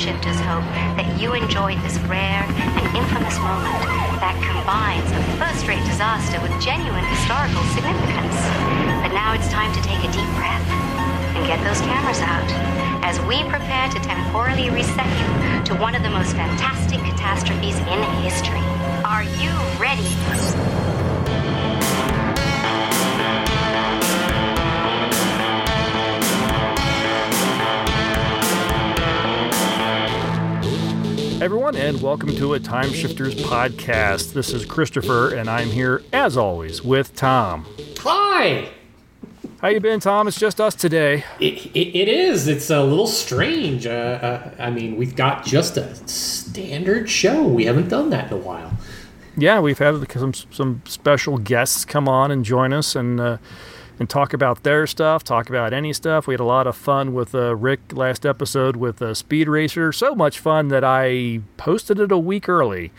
Timeshifters hope that you enjoyed this rare and infamous moment that combines a first-rate disaster with genuine historical significance. But now it's time to take a deep breath and get those cameras out as we prepare to temporally reset you to one of the most fantastic catastrophes in history. Are you ready? Everyone, and welcome to a Time Shifters podcast. This is Christopher, and I'm here as always with Tom. Hi. How you been, Tom? It's just us today. It, it, it is. It's a little strange. Uh, uh, I mean, we've got just a standard show. We haven't done that in a while. Yeah, we've had some some special guests come on and join us, and uh, and talk about their stuff, talk about any stuff. We had a lot of fun with uh, Rick last episode with uh, Speed Racer. So much fun that I posted it a week early.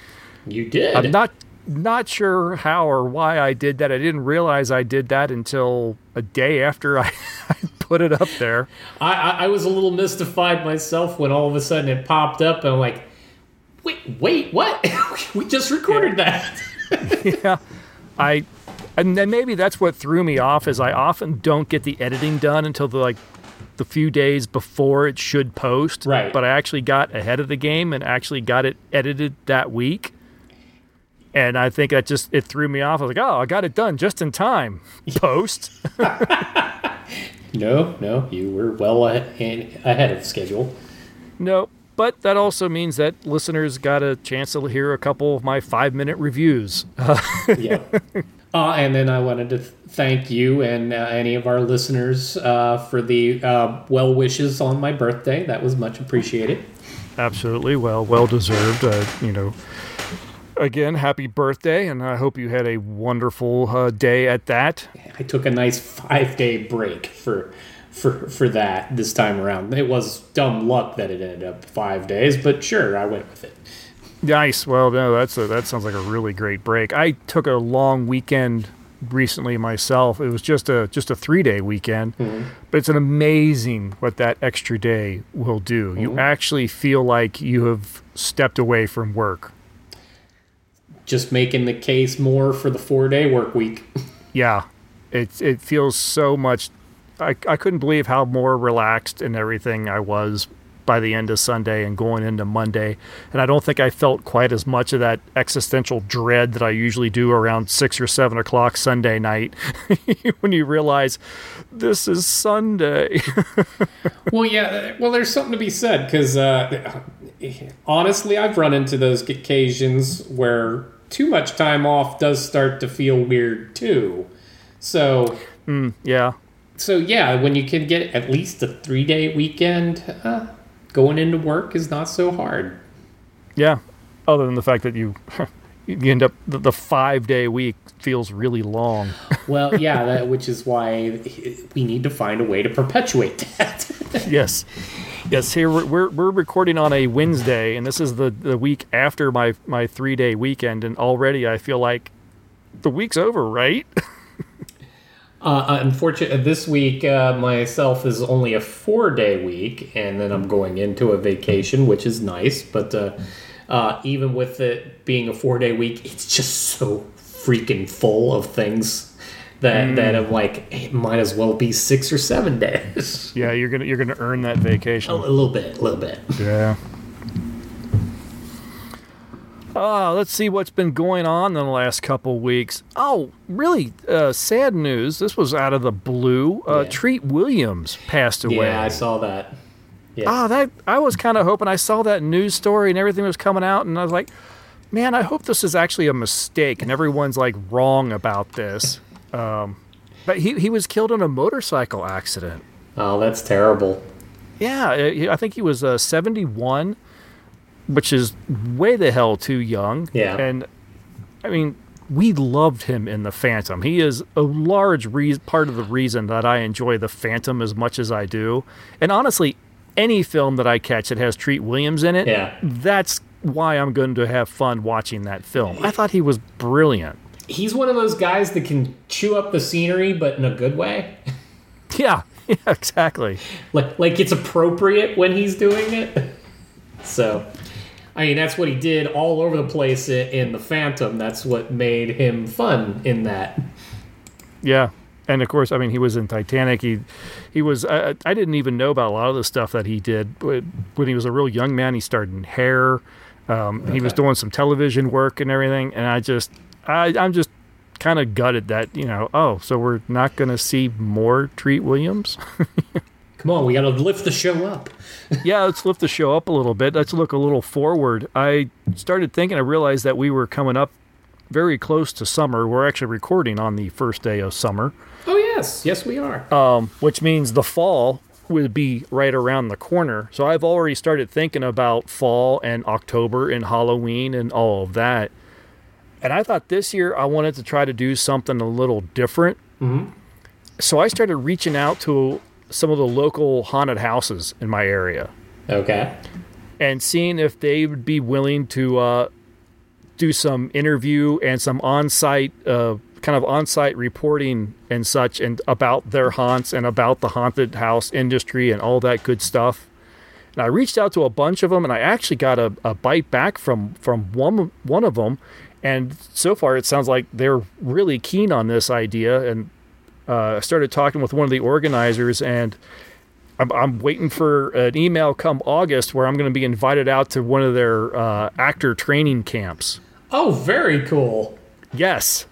You did. I'm not not sure how or why I did that. I didn't realize I did that until a day after I, I put it up there. I, I, I was a little mystified myself when all of a sudden it popped up, and I'm like, wait, wait, what? we just recorded yeah. that. yeah, I and then maybe that's what threw me off is I often don't get the editing done until the like the few days before it should post. Right. But I actually got ahead of the game and actually got it edited that week. And I think that just it threw me off. I was like, oh, I got it done just in time. Post. no, no, you were well ahead of schedule. No, but that also means that listeners got a chance to hear a couple of my five minute reviews. yeah. Uh, and then I wanted to thank you and uh, any of our listeners uh, for the uh, well wishes on my birthday. That was much appreciated. Absolutely. Well, well deserved. Uh, you know, again, happy birthday, and I hope you had a wonderful uh, day at that. I took a nice five day break for. For, for that this time around, it was dumb luck that it ended up five days, but sure, I went with it. Nice. Well, no, that's a, that sounds like a really great break. I took a long weekend recently myself. It was just a just a three day weekend, mm-hmm. but it's an amazing what that extra day will do. Mm-hmm. You actually feel like you have stepped away from work. Just making the case more for the four day work week. yeah, it it feels so much. I I couldn't believe how more relaxed and everything I was by the end of Sunday and going into Monday. And I don't think I felt quite as much of that existential dread that I usually do around six or seven o'clock Sunday night when you realize this is Sunday. well, yeah. Well, there's something to be said because uh, honestly, I've run into those occasions where too much time off does start to feel weird too. So, mm, yeah. So yeah, when you can get at least a three day weekend, uh, going into work is not so hard. Yeah, other than the fact that you you end up the, the five day week feels really long. well, yeah, that, which is why we need to find a way to perpetuate that. yes. Yes, here we're, we're, we're recording on a Wednesday, and this is the, the week after my, my three day weekend, and already I feel like the week's over, right? Uh, unfortunately, this week uh, myself is only a four day week, and then I'm going into a vacation, which is nice. But uh, uh even with it being a four day week, it's just so freaking full of things that mm. that I'm like, it might as well be six or seven days. Yeah, you're gonna you're gonna earn that vacation a, a little bit, a little bit. Yeah. Uh, let's see what's been going on in the last couple weeks. Oh, really uh, sad news. This was out of the blue. Uh, yeah. Treat Williams passed away. Yeah, I saw that. Yeah. Oh, that I was kind of hoping. I saw that news story and everything was coming out, and I was like, man, I hope this is actually a mistake and everyone's like wrong about this. Um, but he he was killed in a motorcycle accident. Oh, that's terrible. Yeah, I think he was uh, 71 which is way the hell too young. Yeah. And I mean, we loved him in The Phantom. He is a large re- part of the reason that I enjoy The Phantom as much as I do. And honestly, any film that I catch that has Treat Williams in it, yeah. that's why I'm going to have fun watching that film. I thought he was brilliant. He's one of those guys that can chew up the scenery, but in a good way. Yeah, yeah, exactly. Like, like it's appropriate when he's doing it. So, I mean, that's what he did all over the place in, in the Phantom. That's what made him fun in that. Yeah, and of course, I mean, he was in Titanic. He he was. I, I didn't even know about a lot of the stuff that he did when he was a real young man. He started in Hair. Um, okay. He was doing some television work and everything, and I just, I, I'm just kind of gutted that you know, oh, so we're not going to see more Treat Williams. Come on, we got to lift the show up. yeah, let's lift the show up a little bit. Let's look a little forward. I started thinking. I realized that we were coming up very close to summer. We're actually recording on the first day of summer. Oh yes, yes we are. Um, which means the fall would be right around the corner. So I've already started thinking about fall and October and Halloween and all of that. And I thought this year I wanted to try to do something a little different. Mm-hmm. So I started reaching out to some of the local haunted houses in my area. Okay. And seeing if they would be willing to uh, do some interview and some on site uh, kind of on-site reporting and such and about their haunts and about the haunted house industry and all that good stuff. And I reached out to a bunch of them and I actually got a, a bite back from from one one of them and so far it sounds like they're really keen on this idea and I started talking with one of the organizers and I'm, I'm, waiting for an email come August where I'm going to be invited out to one of their uh, actor training camps. Oh, very cool. Yes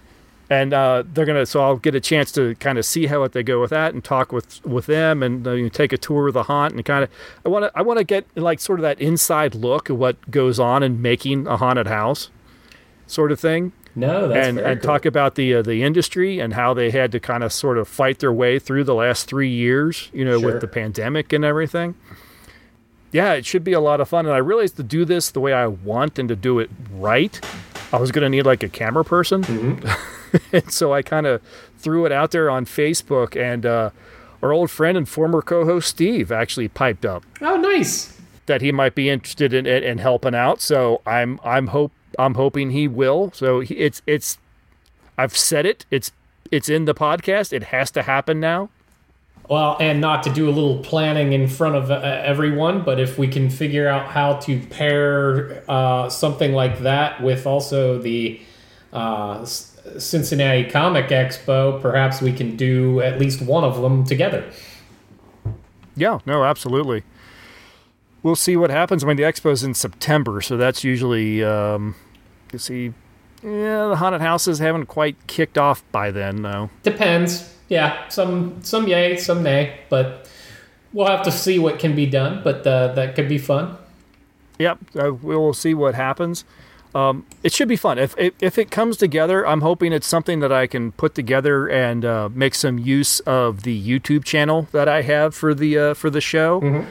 and uh, they're gonna. So I'll get a chance to kind of see how they go with that and talk with with them and uh, take a tour of the haunt and kind of. I want to. I want to get like sort of that inside look of what goes on in making a haunted house, sort of thing. No, that's and and cool. talk about the uh, the industry and how they had to kind of sort of fight their way through the last three years, you know, sure. with the pandemic and everything. Yeah, it should be a lot of fun, and I realized to do this the way I want and to do it right, I was going to need like a camera person. Mm-hmm. and so I kind of threw it out there on Facebook, and uh, our old friend and former co-host Steve actually piped up. Oh, nice! That he might be interested in it and helping out. So I'm I'm hope I'm hoping he will. So it's it's I've said it. It's it's in the podcast. It has to happen now. Well, and not to do a little planning in front of uh, everyone, but if we can figure out how to pair uh, something like that with also the uh, Cincinnati Comic Expo, perhaps we can do at least one of them together. Yeah, no, absolutely. We'll see what happens. I mean, the expo's in September, so that's usually, um, you see, yeah, the haunted houses haven't quite kicked off by then, though. Depends. Yeah, some some yay, some nay, but we'll have to see what can be done. But uh, that could be fun. Yep, uh, we'll see what happens. Um, it should be fun. If, if, if it comes together, I'm hoping it's something that I can put together and uh, make some use of the YouTube channel that I have for the uh, for the show. Mm-hmm.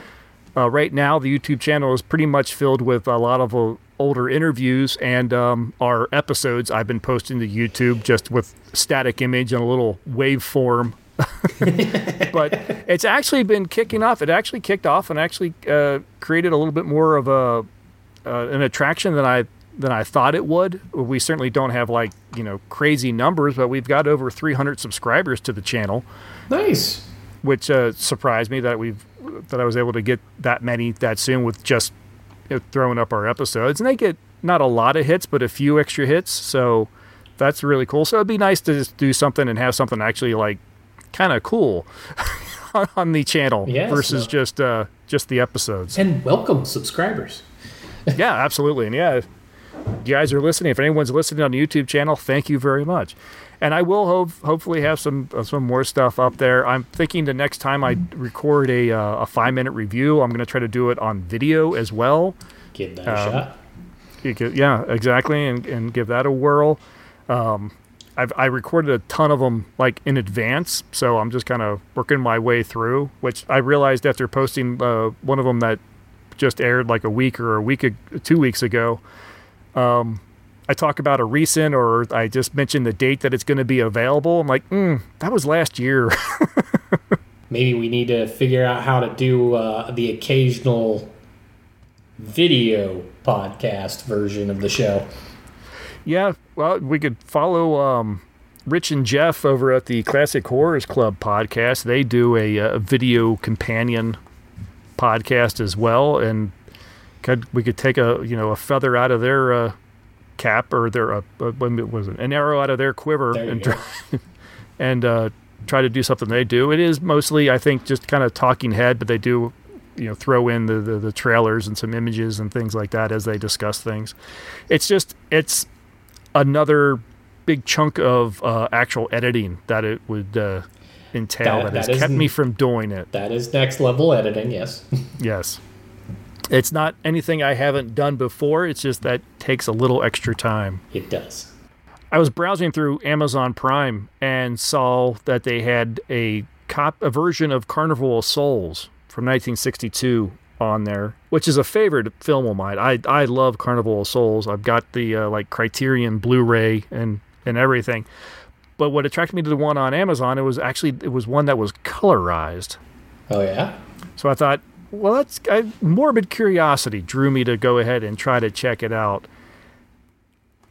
Uh, right now, the YouTube channel is pretty much filled with a lot of uh, older interviews and um, our episodes. I've been posting to YouTube just with static image and a little waveform. but it's actually been kicking off. It actually kicked off and actually uh, created a little bit more of a uh, an attraction than I than I thought it would. We certainly don't have like you know crazy numbers, but we've got over 300 subscribers to the channel. Nice. Which uh, surprised me that we've that I was able to get that many that soon with just throwing up our episodes, and they get not a lot of hits, but a few extra hits. So that's really cool. So it'd be nice to just do something and have something actually like kind of cool on the channel yes, versus no. just uh, just the episodes. And welcome subscribers. yeah, absolutely, and yeah, you guys are listening, if anyone's listening on the YouTube channel, thank you very much. And I will ho- hopefully have some uh, some more stuff up there. I'm thinking the next time I record a uh, a five minute review, I'm going to try to do it on video as well. Give that um, a shot. Could, yeah, exactly, and, and give that a whirl. Um, I've I recorded a ton of them like in advance, so I'm just kind of working my way through. Which I realized after posting uh, one of them that just aired like a week or a week, two weeks ago um, I talk about a recent or I just mentioned the date that it's going to be available. I'm like, mm, that was last year. Maybe we need to figure out how to do uh, the occasional video podcast version of the show. Yeah, well, we could follow um, Rich and Jeff over at the Classic Horrors Club podcast. They do a, a video companion podcast as well, and could we could take a you know a feather out of their uh, cap or their uh, uh, what was it, an arrow out of their quiver and try, and uh, try to do something they do. It is mostly I think just kind of talking head, but they do you know throw in the, the the trailers and some images and things like that as they discuss things. It's just it's another big chunk of uh, actual editing that it would uh, entail That- that, has that is kept me from doing it. That is next level editing, yes. Yes. It's not anything I haven't done before. It's just that takes a little extra time. it does. I was browsing through Amazon Prime and saw that they had a cop a version of Carnival of Souls from 1962 on there, which is a favorite film of mine. I I love Carnival of Souls. I've got the uh, like Criterion Blu-ray and and everything. But what attracted me to the one on Amazon, it was actually it was one that was colorized. Oh yeah. So I thought, well, that's I, morbid curiosity drew me to go ahead and try to check it out.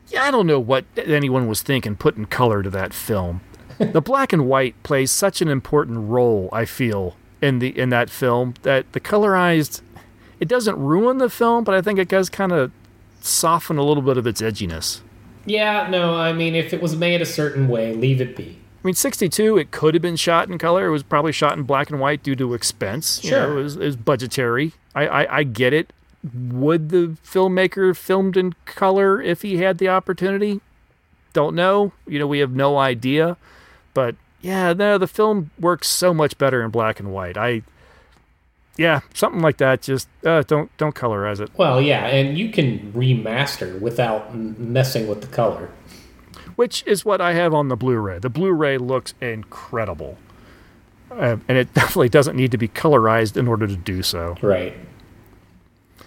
Yeah, I don't know what anyone was thinking putting color to that film. the black and white plays such an important role, I feel, in the in that film that the colorized it doesn't ruin the film, but I think it does kind of soften a little bit of its edginess. Yeah, no, I mean, if it was made a certain way, leave it be. I mean, 62, it could have been shot in color. It was probably shot in black and white due to expense. You Sure. know, it, was, it was budgetary. I, I, I get it. Would the filmmaker filmed in color if he had the opportunity? Don't know. You know, we have no idea. But yeah, no, the film works so much better in black and white. I, yeah, something like that. Just uh, don't don't colorize it. Well, yeah, and you can remaster without messing with the color. Which is what I have on the Blu-ray. The Blu-ray looks incredible, uh, and it definitely doesn't need to be colorized in order to do so. Right.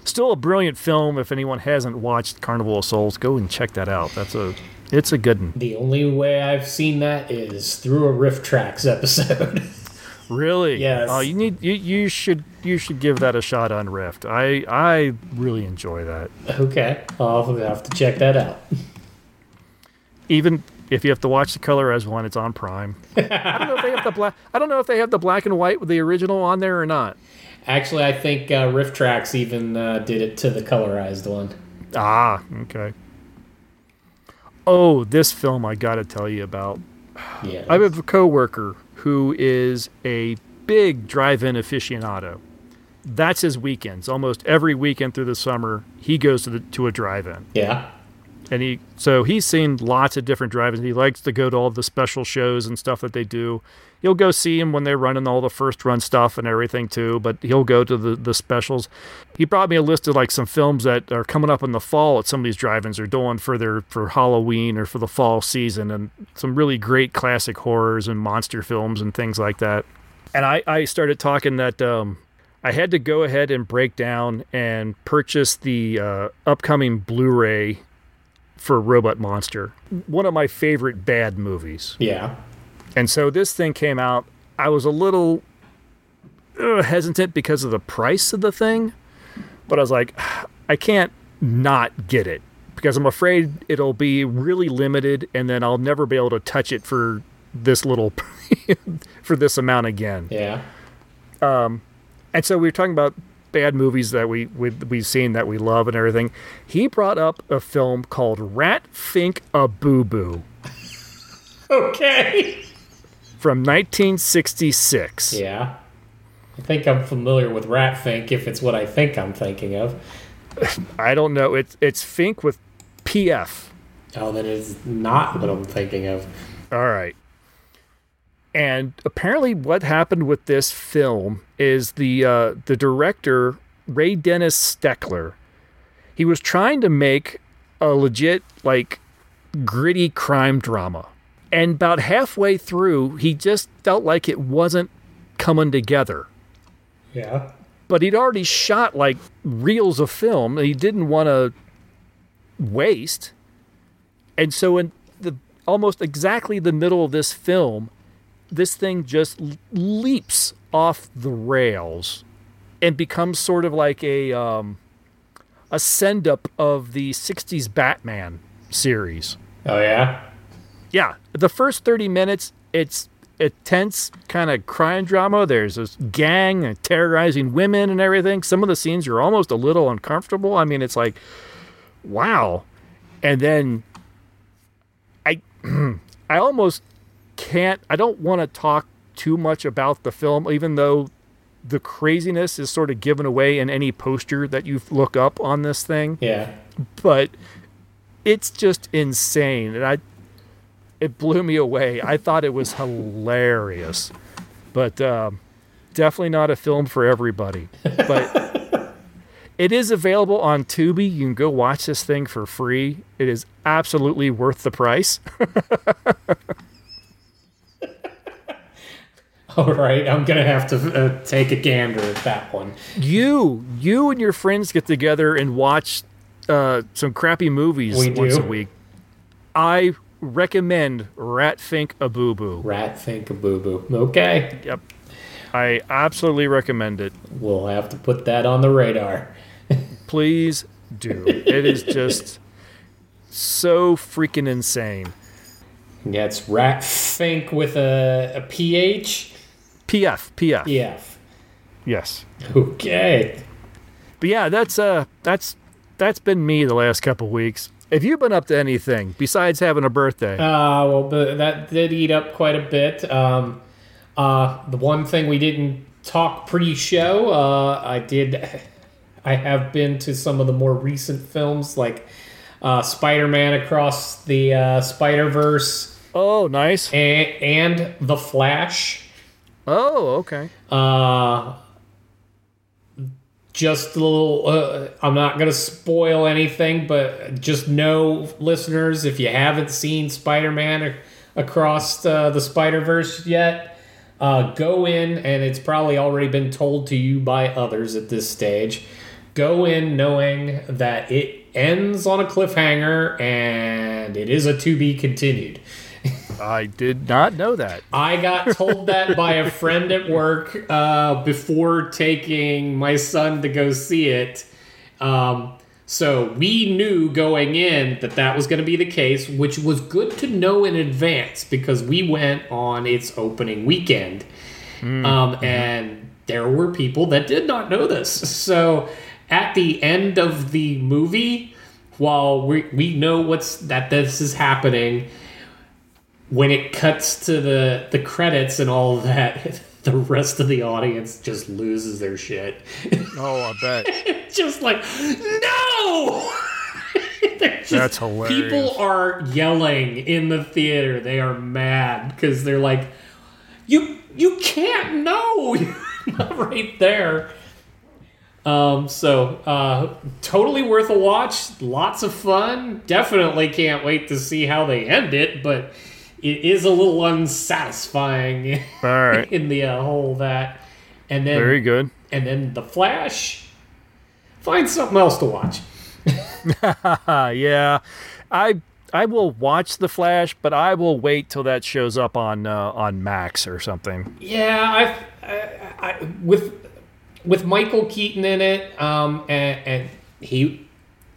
Still a brilliant film. If anyone hasn't watched Carnival of Souls, go and check that out. That's a it's a good one. The only way I've seen that is through a RiffTrax episode. Really? Yes. Oh, you need you, you should you should give that a shot on Rift. I I really enjoy that. okay, I'll have to check that out. Even if you have to watch the color as one, it's on Prime. I don't know if they have the black. I don't know if they have the black and white with the original on there or not. Actually, I think uh, RiffTrax even uh, did it to the colorized one. Ah, okay. Oh, this film I got to tell you about. Yeah. I have a coworker who is a big drive-in aficionado. That's his weekends. Almost every weekend through the summer, he goes to the, to a drive-in, yeah. And he so he's seen lots of different drive-ins. He likes to go to all the special shows and stuff that they do. He'll go see him when they're running all the first run stuff and everything too. But he'll go to the the specials. He brought me a list of like some films that are coming up in the fall at some of these drive-ins are doing for their for Halloween or for the fall season, and some really great classic horrors and monster films and things like that. And I I started talking that um, I had to go ahead and break down and purchase the uh, upcoming Blu-ray for Robot Monster, one of my favorite bad movies. Yeah. And so this thing came out. I was a little uh, hesitant because of the price of the thing, but I was like, I can't not get it because I'm afraid it'll be really limited, and then I'll never be able to touch it for this little for this amount again. Yeah. And so we were talking about bad movies that we, we we've seen that we love and everything. He brought up a film called Rat Pfink a Boo Boo Okay. from 1966. Yeah. I think I'm familiar with Rat Fink if it's what I think I'm thinking of. I don't know. It's it's Fink with PF. Oh, that is not what I'm thinking of. All right. And apparently, what happened with this film is the uh, the director Ray Dennis Steckler. He was trying to make a legit like gritty crime drama, and about halfway through, he just felt like it wasn't coming together. Yeah. But he'd already shot like reels of film. and He didn't want to waste, and so in the almost exactly the middle of this film, this thing just leaps off the rails and becomes sort of like a um, a send up of the '60s Batman series. Oh, yeah? Yeah, the first 30 minutes, it's a tense kind of crime drama. There's this gang terrorizing women and everything. Some of the scenes are almost a little uncomfortable. I mean, it's like, wow. And then I, I almost can't. I don't want to talk too much about the film, even though the craziness is sort of given away in any poster that you look up on this thing. Yeah. But it's just insane, and I it blew me away. I thought it was hilarious, but um, definitely not a film for everybody. But it is available on Tubi. You can go watch this thing for free. It is absolutely worth the price. All right, I'm gonna have to uh, take a gander at that one. you, you and your friends get together and watch uh, some crappy movies We once do. a week. I recommend Rat Pfink a Boo Boo. Rat think a boo boo. Okay, Yep. I absolutely recommend it. we'll have to put that on the radar. Please do. It is just so freaking insane. Yeah, it's Rat Think with a, a PH. PF, PF. PF. Yes. Okay. But yeah, that's uh that's that's been me the last couple weeks. Have you been up to anything besides having a birthday? Uh, well, that did eat up quite a bit. Um, uh, the one thing we didn't talk pre-show, uh, I did. I have been to some of the more recent films, like uh, Spider-Man Across the uh, Spider-Verse oh, nice. and, and The Flash. Oh, okay. Uh, just a little. Uh, I'm not gonna spoil anything, but just know, listeners, if you haven't seen Spider-Man ac- across uh, the Spider-Verse yet, uh, go in, and it's probably already been told to you by others at this stage. Go in knowing that it ends on a cliffhanger, and it is a to be continued. I did not know that. I got told that by a friend at work uh, before taking my son to go see it. Um, so we knew going in that that was going to be the case, which was good to know in advance because we went on its opening weekend. Um, and there were people that did not know this. So at the end of the movie, while we, we know what's that this is happening, when it cuts to the the credits and all that, the rest of the audience just loses their shit. Oh, I bet. just like no. Just- That's hilarious. People are yelling in the theater. They are mad because they're like, "You you can't know Not right there." Um, so uh, totally worth a watch. Lots of fun. Definitely can't wait to see how they end it, but it is a little unsatisfying All right. in the uh, whole that. And then Very good. and then the Flash. Find something else to watch. Yeah. I I will watch The Flash, but I will wait till that shows up on uh, on Max or something. Yeah, I, I, I with with Michael Keaton in it, um, and, and he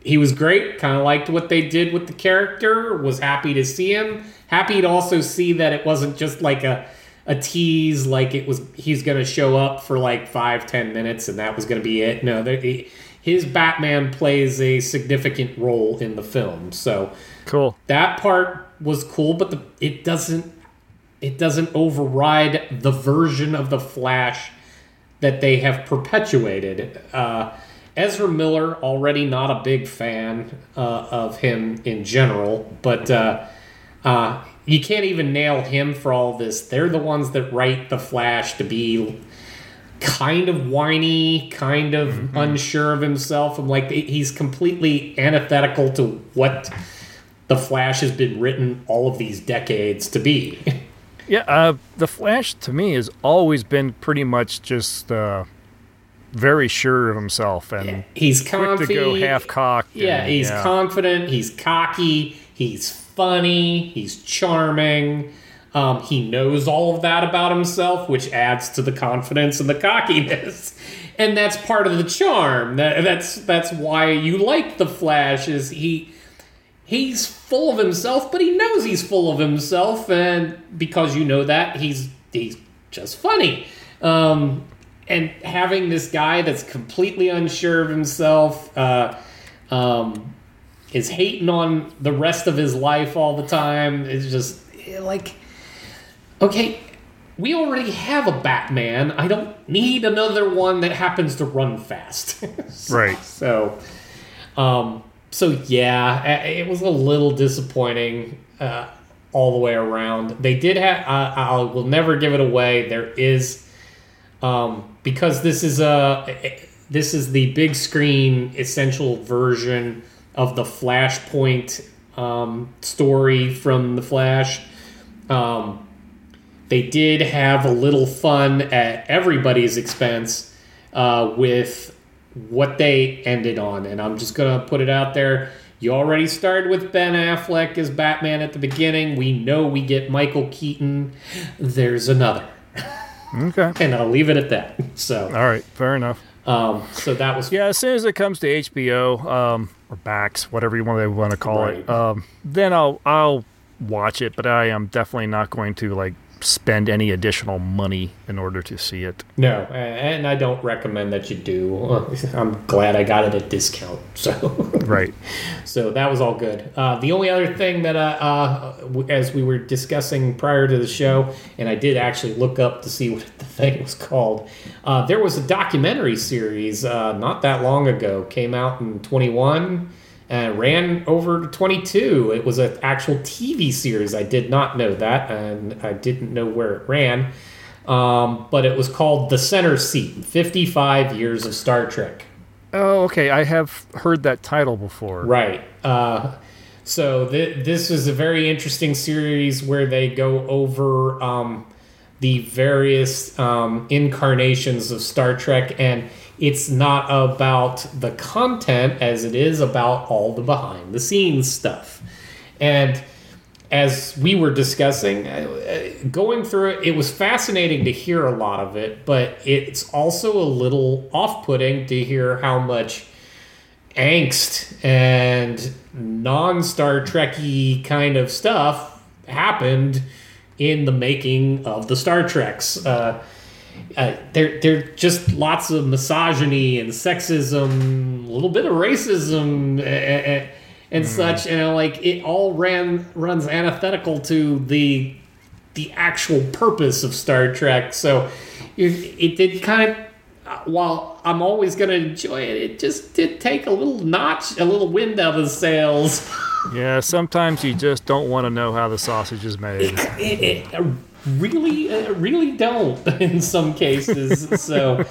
he was great. Kind of liked what they did with the character. Was happy to see him. Happy to also see that it wasn't just like a a tease. Like it was, he's going to show up for like five ten minutes, and that was going to be it. No, he, his Batman plays a significant role in the film. So Cool. that part was cool, but the, it doesn't it doesn't override the version of the Flash that they have perpetuated. Uh, Ezra Miller already not a big fan uh, of him in general, but uh, uh, you can't even nail him for all this. They're the ones that write the Flash to be kind of whiny, kind of unsure of himself. I'm like he's completely antithetical to what the Flash has been written all of these decades to be. Yeah, uh, the Flash to me has always been pretty much just uh, very sure of himself and He's quick comfy. to go half cocked. Yeah, he's confident. He's cocky. He's funny. He's charming. Um, he knows all of that about himself, which adds to the confidence and the cockiness. And that's part of the charm. That, that's that's why you like the Flash. Is he he's full of himself, but he knows he's full of himself, and because you know that, he's he's just funny. Um, and having this guy that's completely unsure of himself, uh, um, is hating on the rest of his life all the time. It's just like, okay, we already have a Batman. I don't need another one that happens to run fast. Right. So, um, so yeah, it was a little disappointing uh, all the way around. They did have. I I will never give it away. There is, um, because this is a this is the big screen essential version of the Flashpoint um, story from the Flash. Um, they did have a little fun at everybody's expense uh, with what they ended on. And I'm just going to put it out there. You already started with Ben Affleck as Batman at the beginning. We know we get Michael Keaton. There's another. Okay. And I'll leave it at that. So, All right. Fair enough. um, so that was Yeah, as soon as it comes to HBO um, or Max, whatever you want to want to call it, um, then I'll I'll watch it. But I am definitely not going to like spend any additional money in order to see it. no, and I don't recommend that you do. I'm glad I got it at discount. So. Right. So that was all good. Uh, the only other thing that, uh, uh, as we were discussing prior to the show, and I did actually look up to see what the thing was called, uh, there was a documentary series uh, not that long ago, came out in 21 and ran over to 22. It was an actual TV series. I did not know that, and I didn't know where it ran. Um, but it was called The Center Seat 55 Years of Star Trek. Oh, okay. I have heard that title before. Right. Uh, so th- this is a very interesting series where they go over um, the various um, incarnations of Star Trek, and it's not about the content as it is about all the behind the scenes stuff. And as we were discussing, uh, uh, going through it, it was fascinating to hear a lot of it, but it's also a little off putting to hear how much angst and non Star Trekky kind of stuff happened in the making of the Star Treks. Uh, uh, there, there just lots of misogyny and sexism, a little bit of racism, and, and such. And like it all ran runs antithetical to the the actual purpose of Star Trek. So it, it did kind of. uh, While I'm always going to enjoy it, it just did take a little notch, a little wind out of the sails. Yeah. Sometimes you just don't want to know how the sausage is made. it, it really uh, really don't in some cases. So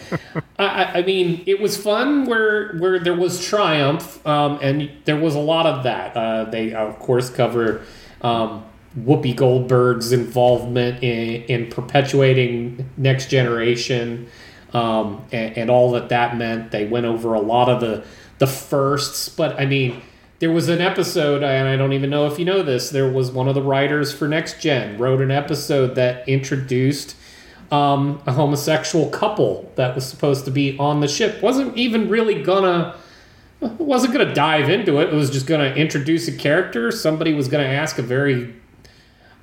I- I, mean it was fun where where there was triumph um, and there was a lot of that. Uh, they of course cover um, Whoopi Goldberg's involvement in, in perpetuating next generation um, and, and all that that meant. They went over a lot of the the firsts but I mean there was an episode, and I don't even know if you know this. There was one of the writers for Next Gen wrote an episode that introduced um, a homosexual couple that was supposed to be on the ship. wasn't even really gonna wasn't gonna dive into it. It was just gonna introduce a character. Somebody was gonna ask a very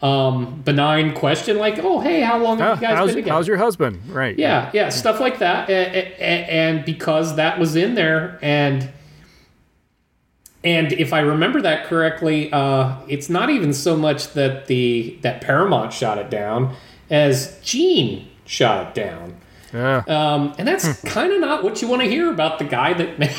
um, benign question like, "Oh, hey, how long have you guys how's, been together?" how's your husband? Right. yeah yeah stuff like that and because that was in there and and if i remember that correctly uh, it's not even so much that the that paramount shot it down as gene shot it down Yeah. um, and that's kind of not what you want to hear about the guy that made,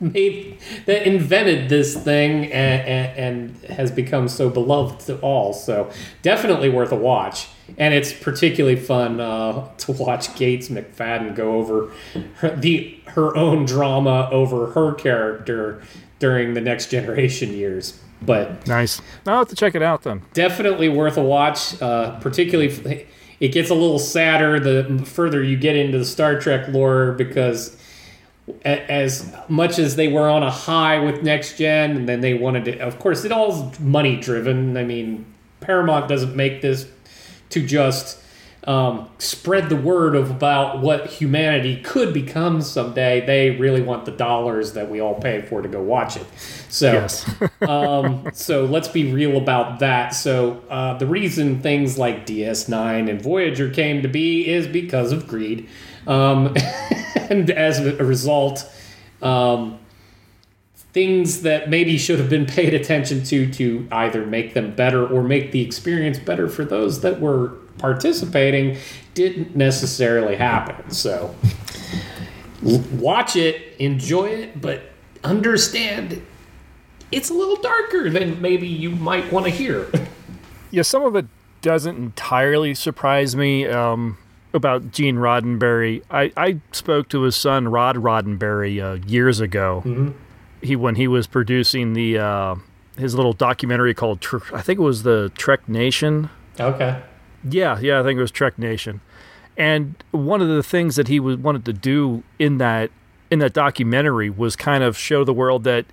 made that invented this thing and, and, and has become so beloved to all. So definitely worth a watch. And it's particularly fun uh, to watch Gates McFadden go over her, the her own drama over her character during the next generation years. But Nice. I'll have to check it out then. definitely worth a watch. Uh, particularly, it gets a little sadder the further you get into the Star Trek lore because as much as they were on a high with next gen, and then they wanted to, of course, it all's money driven. I mean, Paramount doesn't make this to just um, spread the word of about what humanity could become someday. They really want the dollars that we all pay for to go watch it. So, Yes. um, so let's be real about that. So, uh, the reason things like DS9 and Voyager came to be is because of greed, um, and as a result, um, things that maybe should have been paid attention to to either make them better or make the experience better for those that were participating didn't necessarily happen. So watch it, enjoy it, but understand it's a little darker than maybe you might want to hear. yeah, some of it doesn't entirely surprise me um, about Gene Roddenberry. I, I spoke to his son Rod Roddenberry uh, years ago. He when he was producing the uh, his little documentary called I think it was the Trek Nation. okay. Yeah, yeah, I think it was Trek Nation. And one of the things that he was, wanted to do in that in that documentary was kind of show the world that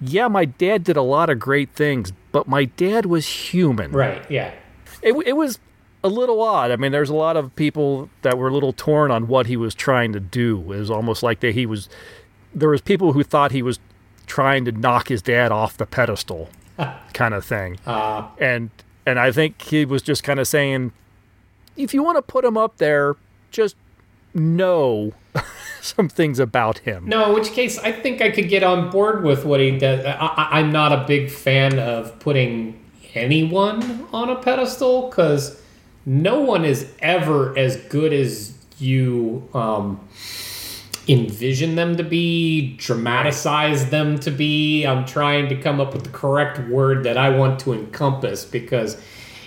yeah, my dad did a lot of great things, but my dad was human. Right, yeah. It, it was a little odd. I mean, there's a lot of people that were a little torn on what he was trying to do. It was almost like that he was. There was people who thought he was trying to knock his dad off the pedestal, kind of thing. Uh, And and I think he was just kind of saying, if you want to put him up there, just know some things about him. No, in which case I think I could get on board with what he does. I, I'm not a big fan of putting anyone on a pedestal because no one is ever as good as you um, envision them to be, dramatize them to be. I'm trying to come up with the correct word that I want to encompass because,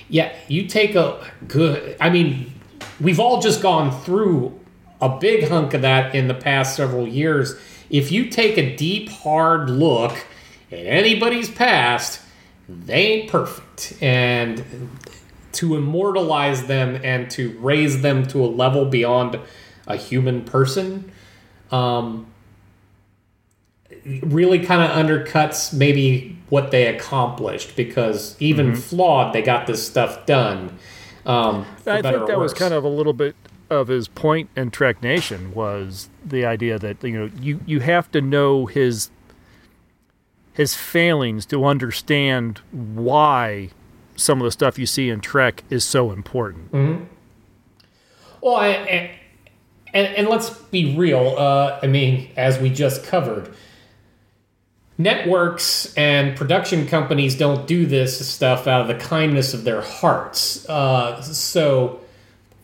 yeah, you take a good. I mean, we've all just gone through a big hunk of that in the past several years. If you take a deep, hard look at anybody's past, they ain't perfect. And to immortalize them and to raise them to a level beyond a human person um, really kind of undercuts maybe what they accomplished because even flawed, they got this stuff done. Um, I think that was kind of a little bit of his point in Trek Nation was the idea that you know you you have to know his his failings to understand why some of the stuff you see in Trek is so important. Well, I, and, and let's be real. Uh, I mean, as we just covered, networks and production companies don't do this stuff out of the kindness of their hearts. Uh, so,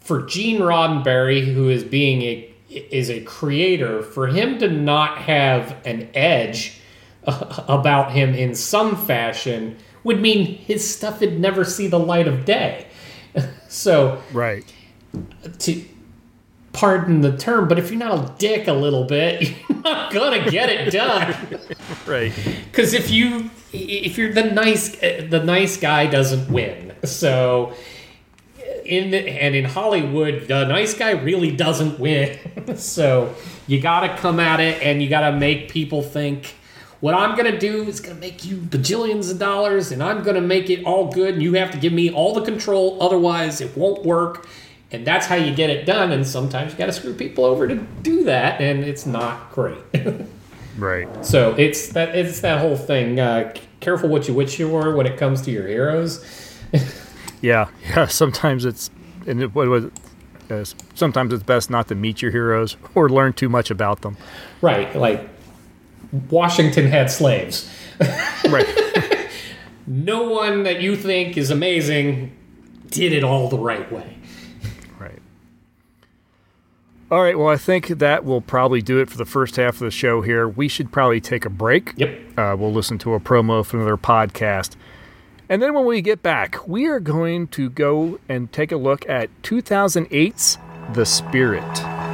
for Gene Roddenberry, who is being a is a creator, for him to not have an edge uh, about him in some fashion would mean his stuff would never see the light of day. so Right. to pardon the term, but if you're not a dick a little bit, you're not gonna get it done. Right. Because if you if you're the nice the nice guy doesn't win. So in the, and in Hollywood, the nice guy really doesn't win. so you got to come at it, and you got to make people think. What I'm gonna do is gonna make you bajillions of dollars, and I'm gonna make it all good, and you have to give me all the control, otherwise it won't work. And that's how you get it done. And sometimes you got to screw people over to do that, and it's not great. Right. So it's that it's that whole thing. Uh, careful what you wish you were when it comes to your heroes. Yeah. Yeah. Sometimes it's and it, what was it? Uh, sometimes it's best not to meet your heroes or learn too much about them. Right, like Washington had slaves. Right. No one that you think is amazing did it all the right way. All right. Well, I think that will probably do it for the first half of the show here. We should probably take a break. Yep. Uh, we'll listen to a promo from another podcast. And then when we get back, we are going to go and take a look at 2008's The Spirit.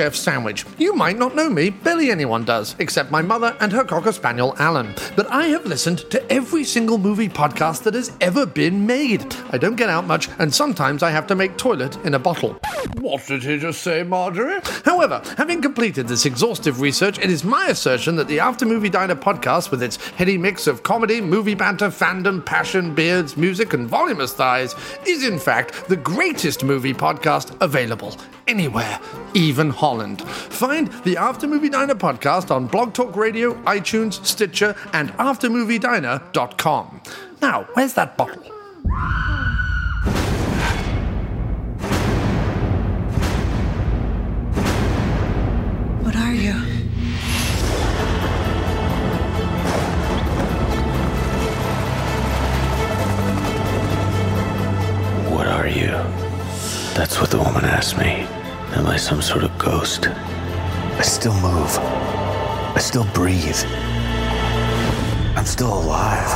Jeff Sandwich. You might not know me, barely anyone does, except my mother and her Cocker Spaniel, Alan. But I have listened to every single movie podcast that has ever been made. I don't get out much, and sometimes I have to make toilet in a bottle. What did he just say, Marjorie? However, having completed this exhaustive research, it is my assertion that the After Movie Diner podcast, with its heady mix of comedy, movie banter, fandom, passion, beards, music, and voluminous thighs, is in fact the greatest movie podcast available anywhere, even Holland. Find the After Movie Diner podcast on Blog Talk Radio, iTunes, Stitcher, and AfterMovieDiner.com. Now, where's that bottle? What are you? What are you? That's what the woman asked me. Am I some sort of ghost? I still move. I still breathe. I'm still alive.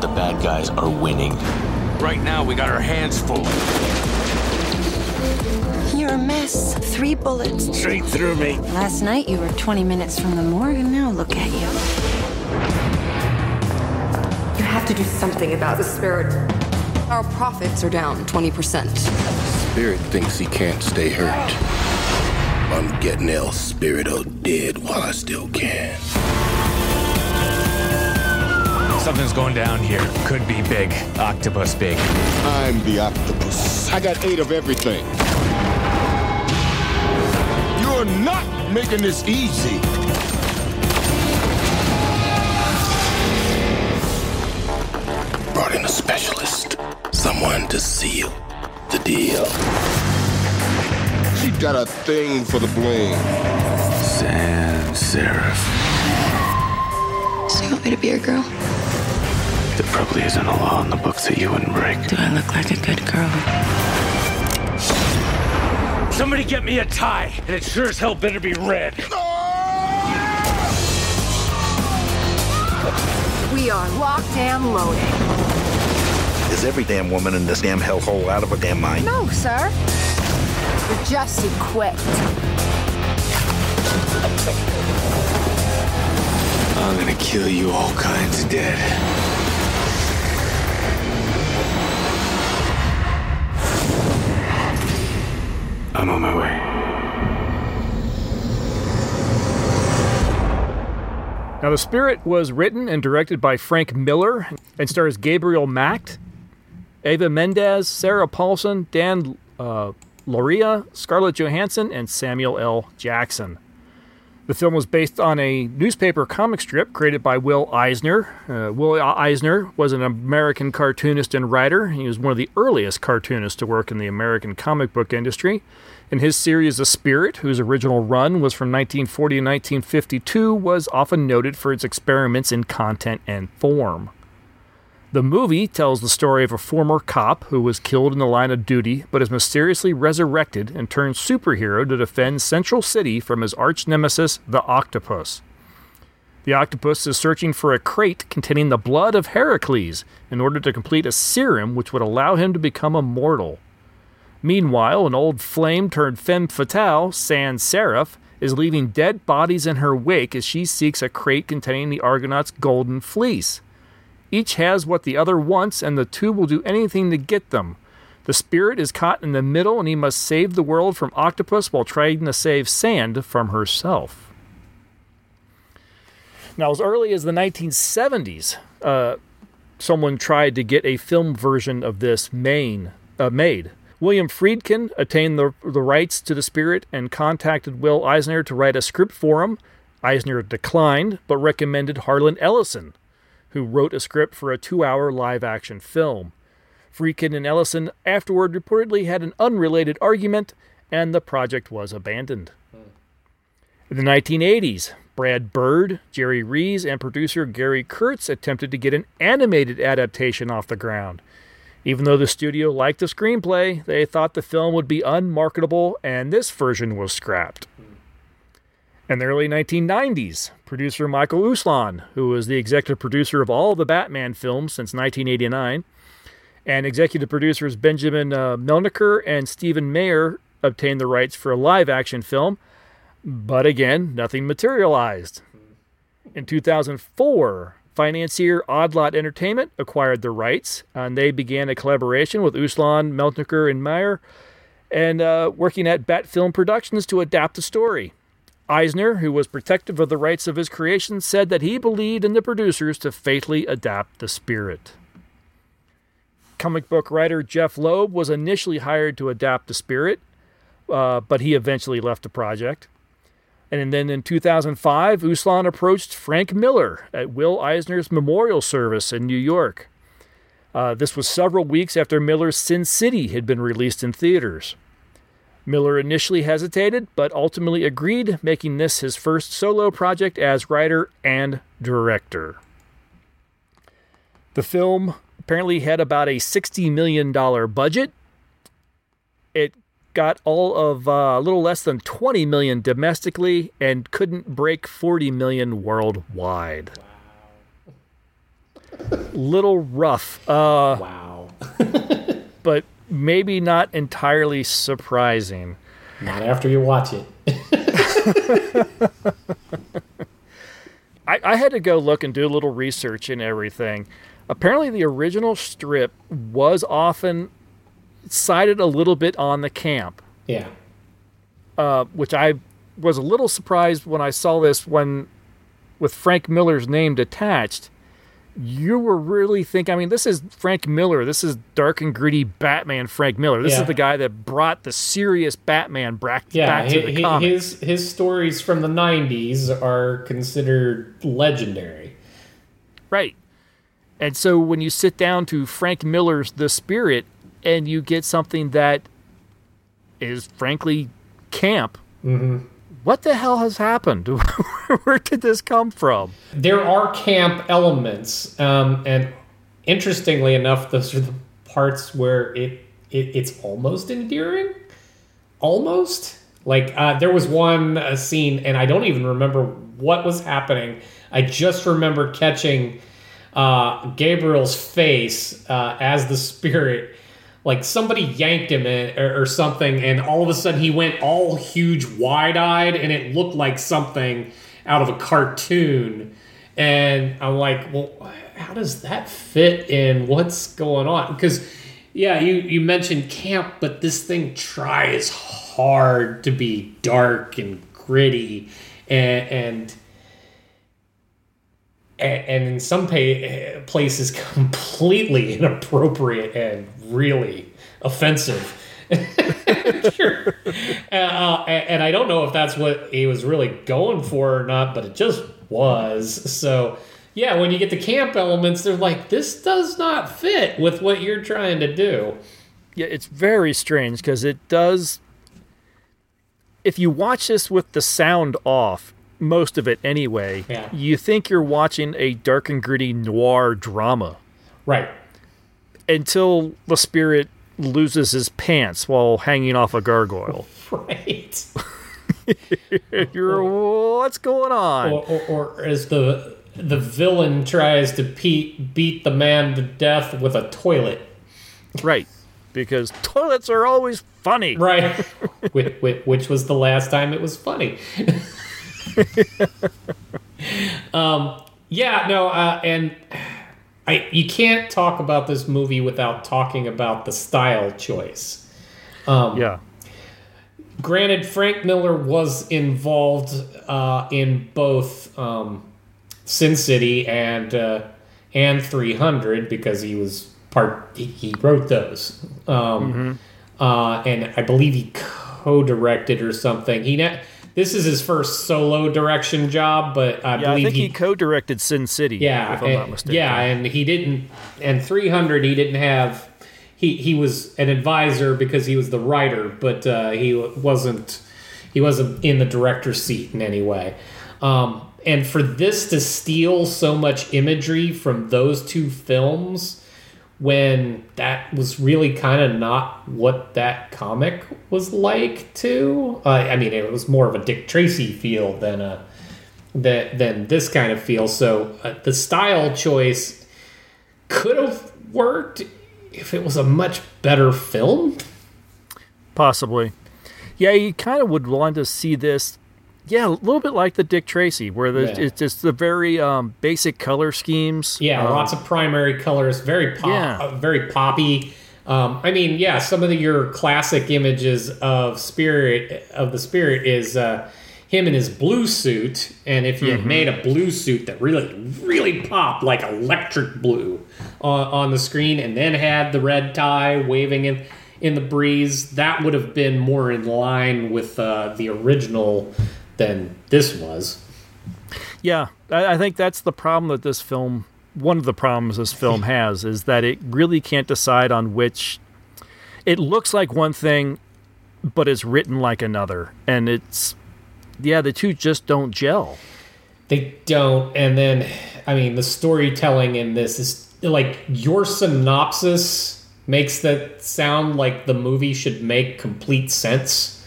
The bad guys are winning. Right now, we got our hands full. You're a mess. Three bullets. Straight through me. Last night you were 20 minutes from the morgue, and now look at you. You have to do something about the spirit. Our profits are down 20%. Spirit thinks he can't stay hurt. I'm getting El Spirito dead while I still can. Something's going down here. Could be big. Octopus big. I'm the octopus. I got eight of everything. You're not making this easy. Specialist. Someone to seal the deal. She got a thing for the bling. Sand Saref. So you want me to be your girl? There probably isn't a law in the books that you wouldn't break. Do I look like a good girl? Somebody get me a tie, and it sure as hell better be red. We are locked and loaded. Is every damn woman in this damn hellhole out of her damn mind? No, sir. We're just equipped. I'm gonna kill you all kinds of dead. I'm on my way. Now, The Spirit was written and directed by Frank Miller and stars Gabriel Macht, Eva Mendes, Sarah Paulson, Dan uh, Lauria, Scarlett Johansson, and Samuel L. Jackson. The film was based on a newspaper comic strip created by Will Eisner. Uh, Will Eisner was an American cartoonist and writer. He was one of the earliest cartoonists to work in the American comic book industry. In his series The Spirit, whose original run was from 1940 to 1952, was often noted for its experiments in content and form. The movie tells the story of a former cop who was killed in the line of duty but is mysteriously resurrected and turned superhero to defend Central City from his arch nemesis, the Octopus. The octopus is searching for a crate containing the blood of Heracles in order to complete a serum which would allow him to become immortal. Meanwhile, an old flame turned femme fatale, Sand Saref, is leaving dead bodies in her wake as she seeks a crate containing the Argonaut's golden fleece. Each has what the other wants, and the two will do anything to get them. The spirit is caught in the middle, and he must save the world from Octopus while trying to save Sand from herself. Now, as early as the 1970s, uh, someone tried to get a film version of this main, uh, made. William Friedkin attained the, the rights to the spirit and contacted Will Eisner to write a script for him. Eisner declined, but recommended Harlan Ellison, who wrote a script for a two hour live action film. Friedkin and Ellison afterward reportedly had an unrelated argument, and the project was abandoned. In the 1980s, Brad Bird, Jerry Rees, and producer Gary Kurtz attempted to get an animated adaptation off the ground. Even though the studio liked the screenplay, they thought the film would be unmarketable, and this version was scrapped. In the early 1990s, producer Michael Uslan, who was the executive producer of all the Batman films since 1989, and executive producers Benjamin uh, Melniker and Stephen Mayer obtained the rights for a live action film, but again, nothing materialized. In 2004, financier Oddlot Entertainment acquired the rights, and they began a collaboration with Uslan, Melniker, and Mayer, and uh, working at Bat Film Productions to adapt the story. Eisner, who was protective of the rights of his creation, said that he believed in the producers to faithfully adapt the spirit. Comic book writer Jeph Loeb was initially hired to adapt the spirit, uh, but he eventually left the project. And then in 2005, Uslan approached Frank Miller at Will Eisner's memorial service in New York. Uh, this was several weeks after Miller's Sin City had been released in theaters. Miller initially hesitated, but ultimately agreed, making this his first solo project as writer and director. The film apparently had about a $60 million budget. It got all of uh, a little less than 20 million domestically and couldn't break 40 million worldwide. Wow. little rough. Uh, wow. but maybe not entirely surprising. Not after you watch it. I, I had to go look and do a little research and everything. Apparently, the original strip was often cited a little bit on the camp. Yeah. Uh, which I was a little surprised when I saw this when, with Frank Miller's name attached, you were really thinking. I mean, this is Frank Miller. This is dark and gritty Batman Frank Miller. This Yeah. is the guy that brought the serious Batman back, Yeah, back to hi- the comics. his his stories from the '90s are considered legendary. Right. And so when you sit down to Frank Miller's The Spirit and you get something that is frankly camp, Mm-hmm. What the hell has happened? Where did this come from? There are camp elements, um, and interestingly enough, those are the parts where it, it it's almost endearing. Almost like uh, there was one uh, scene, and I don't even remember what was happening. I just remember catching uh, Gabriel's face uh, as the spirit. Like somebody yanked him in or, or something, and all of a sudden he went all huge, wide-eyed, and it looked like something out of a cartoon. And I'm like, well, how does that fit in? What's going on? Because, yeah, you you mentioned camp, but this thing tries hard to be dark and gritty, and and and, in some places completely inappropriate and really offensive. sure. Uh, uh, and and I don't know if that's what he was really going for or not, but it just was. So, yeah, when you get the camp elements, they're like, this does not fit with what you're trying to do. Yeah, it's very strange because it does. If you watch this with the sound off, most of it anyway, Yeah. you think you're watching a dark and gritty noir drama. Right. Until the spirit loses his pants while hanging off a gargoyle. Right. You're what's going on? Or, or, or as the the villain tries to pe- beat the man to death with a toilet. Right. Because toilets are always funny. Right. which, which, which was the last time it was funny. um, yeah, no, uh, and I you can't talk about this movie without talking about the style choice. Um, yeah. Granted, Frank Miller was involved uh, in both um, Sin City and uh, and 300 because he was part. He, he wrote those, um, uh, and I believe he co-directed or something. He ne- this is his first solo direction job, but I Yeah, I believe think he, co-directed Sin City. yeah, if I'm not mistaken. yeah, and he didn't. And 300, he didn't have. He he was an advisor because he was the writer, but uh, he wasn't. He wasn't in the director's seat in any way. Um, and for this to steal so much imagery from those two films when that was really kind of not what that comic was like too. Uh, I mean, it was more of a Dick Tracy feel than a than, than this kind of feel. So uh, the style choice could have worked if it was a much better film. Possibly. Yeah, you kind of would want to see this. Yeah, a little bit like the Dick Tracy, where the, Yeah. it's just the very um, basic color schemes. Yeah, Um, lots of primary colors, very pop, Yeah. uh, very poppy. Um, I mean, yeah, some of the, your classic images of spirit of the spirit is uh, him in his blue suit, and if you had Mhm. made a blue suit that really, really popped like electric blue on, on the screen, and then had the red tie waving in in the breeze, that would have been more in line with uh, the original than this was. Yeah, I, I think that's the problem that this film. One of the problems this film has is that it really can't decide on which. It looks like one thing, but it's written like another, and it's yeah, the two just don't gel. They don't. And then, I mean, the storytelling in this is like your synopsis makes that sound like the movie should make complete sense.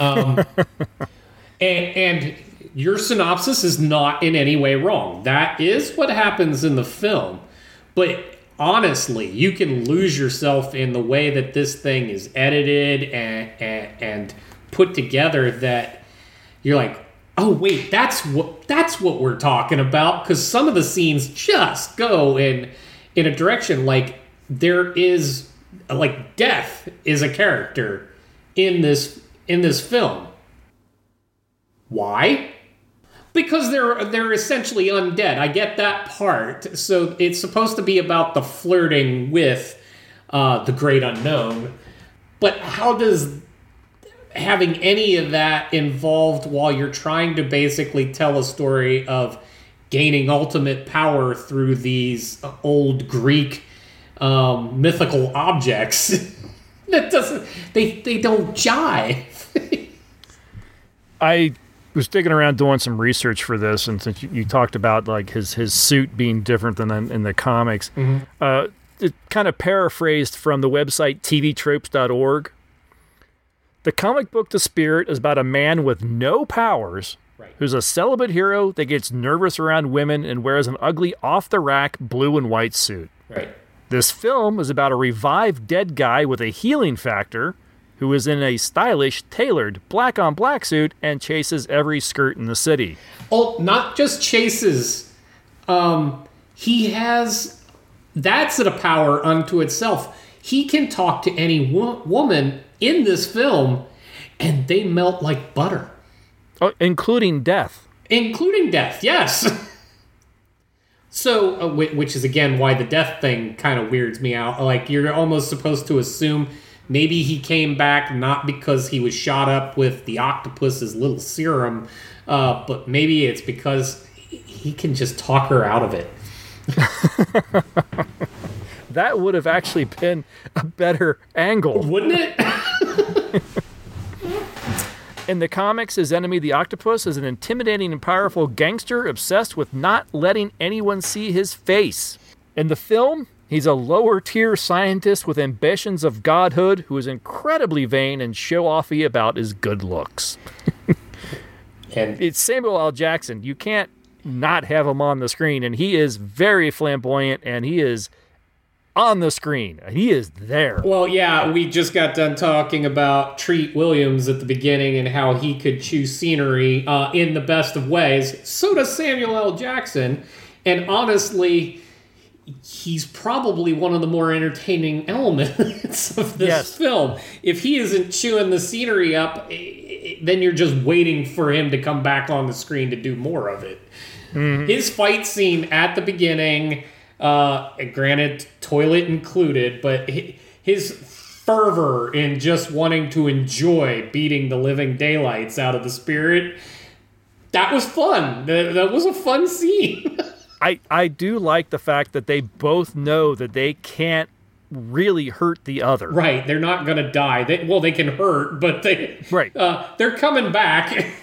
Um, and, and your synopsis is not in any way wrong. That is what happens in the film. But honestly, you can lose yourself in the way that this thing is edited and, and, and put together that you're like, oh wait, that's what that's what we're talking about. Because some of the scenes just go in in a direction like there is like death is a character in this in this film. Why? Because they're they're essentially undead. I get that part. So it's supposed to be about the flirting with uh, the great unknown. But how does having any of that involved while you're trying to basically tell a story of gaining ultimate power through these old Greek um, mythical objects? that doesn't they they don't jive. I was digging around doing some research for this, and since you, you talked about like his his suit being different than in, in the comics, Mhm. uh, it kind of paraphrased from the website tvtropes.org. The comic book The Spirit is about a man with no powers who's a celibate hero that gets nervous around women and wears an ugly off the rack blue and white suit. Right. This film is about a revived dead guy with a healing factor who is in a stylish, tailored black on black suit and chases every skirt in the city. Oh, not just chases. Um, he has that's a power unto itself. He can talk to any wo- woman in this film, and they melt like butter, Oh, including death. including death. Yes. so, uh, which is again why the death thing kind of weirds me out. Like you're almost supposed to assume maybe he came back not because he was shot up with the octopus's little serum, uh, but maybe it's because he- he can just talk her out of it. That would have actually been a better angle. Wouldn't it? In the comics, his enemy, the octopus, is an intimidating and powerful gangster obsessed with not letting anyone see his face. In the film, he's a lower tier scientist with ambitions of godhood who is incredibly vain and show offy about his good looks. and it's Samuel L. Jackson. You can't not have him on the screen, and he is very flamboyant and he is on the screen. He is there. Well, yeah, we just got done talking about Treat Williams at the beginning and how he could choose scenery uh, in the best of ways. So does Samuel L. Jackson. And honestly, he's probably one of the more entertaining elements of this Yes. film. If he isn't chewing the scenery up, then you're just waiting for him to come back on the screen to do more of it. His fight scene at the beginning, uh, granted, toilet included, but his fervor in just wanting to enjoy beating the living daylights out of the spirit, that was fun. That was a fun scene. I, I do like the fact that they both know that they can't really hurt the other. right, they're not going to die. They, well, they can hurt, but they Right. uh, they're coming back.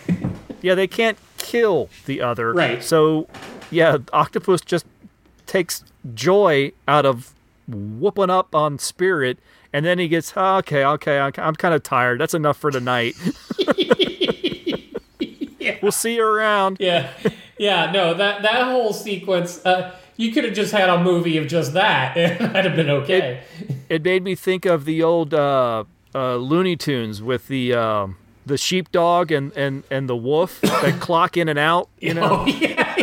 Yeah, they can't kill the other. Right. So, yeah, Octopus just takes joy out of whooping up on Spirit, and then he gets oh, okay, okay, I'm, I'm kind of tired. That's enough for tonight. We'll see you around. Yeah, yeah. No, that that whole sequence. Uh, you could have just had a movie of just that, and that'd have been okay. It, it made me think of the old uh, uh, Looney Tunes with the uh, the sheepdog and, and, and the wolf that clock in and out. You know. Oh, yeah,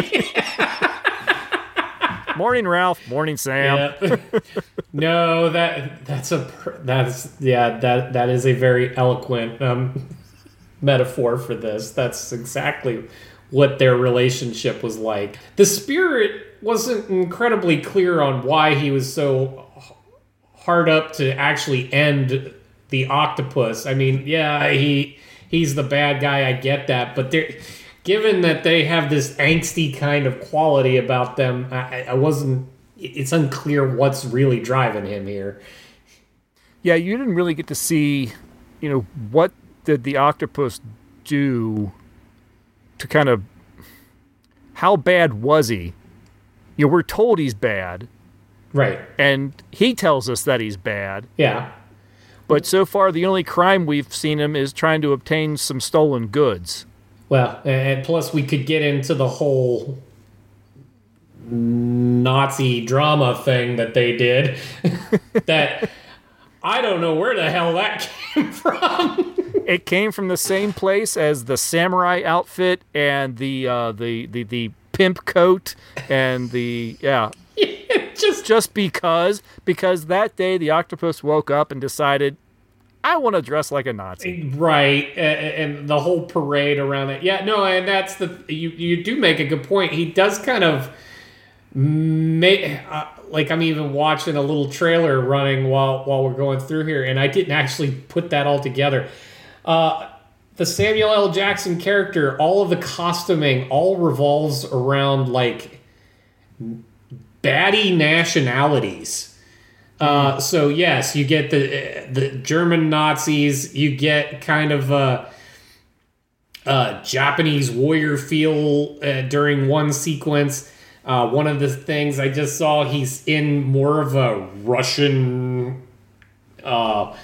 Morning, Ralph. Morning, Sam. Yeah. no, that that's a that's yeah that that is a very eloquent um, metaphor for this. That's exactly what their relationship was like. The spirit wasn't incredibly clear on why he was so hard up to actually end the octopus. I mean, yeah, he he's the bad guy. I get that, but given that they have this angsty kind of quality about them, I, I wasn't. It's unclear what's really driving him here. Yeah, you didn't really get to see, you know, what did the octopus do to kind of how bad was he? You know, we're told he's bad. Right. And he tells us that he's bad. Yeah. But so far, the only crime we've seen him is trying to obtain some stolen goods. Well, and plus, we could get into the whole Nazi drama thing that they did. that I don't know where the hell that came from. it came from the same place as the samurai outfit and the uh, the, the the pimp coat and the yeah. just just because because that day the octopus woke up and decided I want to dress like a Nazi. Right, and the whole parade around it. Yeah, no, and that's the you. You do make a good point. He does kind of make uh, like I'm even watching a little trailer running while while we're going through here, and I didn't actually put that all together. Uh, the Samuel L. Jackson character, all of the costuming, all revolves around like baddie nationalities. Uh, so yes, you get the the German Nazis. You get kind of a, a Japanese warrior feel uh, during one sequence. Uh, one of the things I just saw, he's in more of a Russian uh,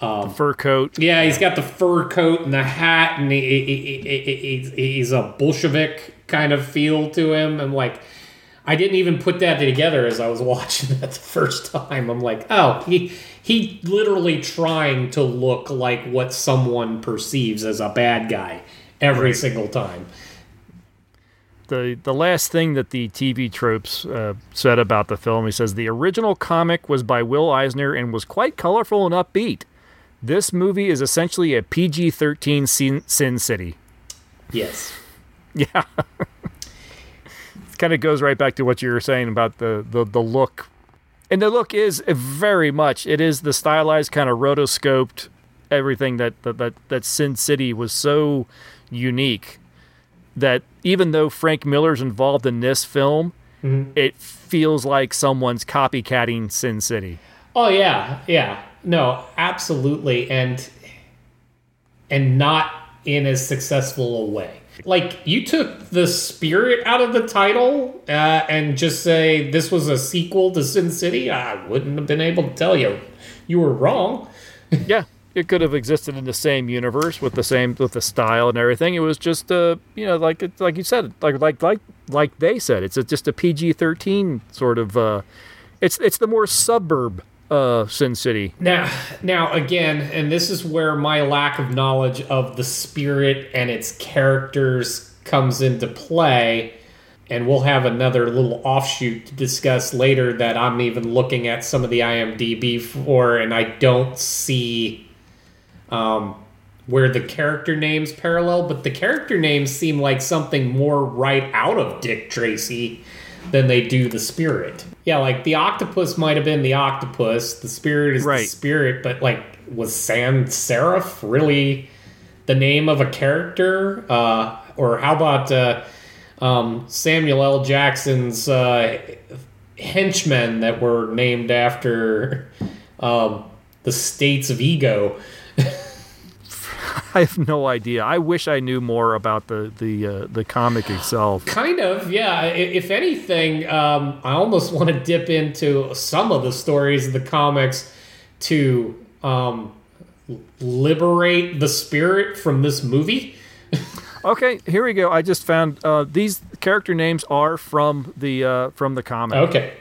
um, fur coat. Yeah, he's got the fur coat and the hat, and he, he, he, he's a Bolshevik kind of feel to him. And like, I didn't even put that together as I was watching that the first time. I'm like, oh, he he literally trying to look like what someone perceives as a bad guy every single time. The the last thing that the TV tropes uh, said about the film, he says the original comic was by Will Eisner and was quite colorful and upbeat. This movie is essentially a PG 13 Sin, Sin City. Yes. Yeah. it kind of goes right back to what you were saying about the, the, the look. And the look is very much, it is the stylized kind of rotoscoped everything that, that, that, that Sin City was so unique that even though Frank Miller's involved in this film, mm-hmm. it feels like someone's copycatting Sin City. Oh yeah, yeah. No, absolutely, and and not in as successful a way. Like you took the spirit out of the title uh, and just say this was a sequel to Sin City, I wouldn't have been able to tell you you were wrong. yeah, it could have existed in the same universe with the same with the style and everything. It was just uh, you know, like like you said, like like like like they said, it's a, just a PG thirteen sort of. Uh, it's it's the more suburb uh, Sin City. Now, now again, and this is where my lack of knowledge of the spirit and its characters comes into play. And we'll have another little offshoot to discuss later that I'm even looking at some of the IMDb for, and I don't see um, where the character names parallel, but the character names seem like something more right out of Dick Tracy than they do the spirit. Yeah, like the octopus might have been the octopus, the spirit is right. the spirit, but like was Sand Saref really the name of a character? Uh, or how about uh, um, Samuel L. Jackson's uh, henchmen that were named after um, the states of ego? I have no idea. I wish I knew more about the the uh, the comic itself. Kind of, yeah. If anything, um, I almost want to dip into some of the stories of the comics to um, liberate the spirit from this movie. Okay, here we go. I just found uh, these character names are from the uh, from the comic. Okay.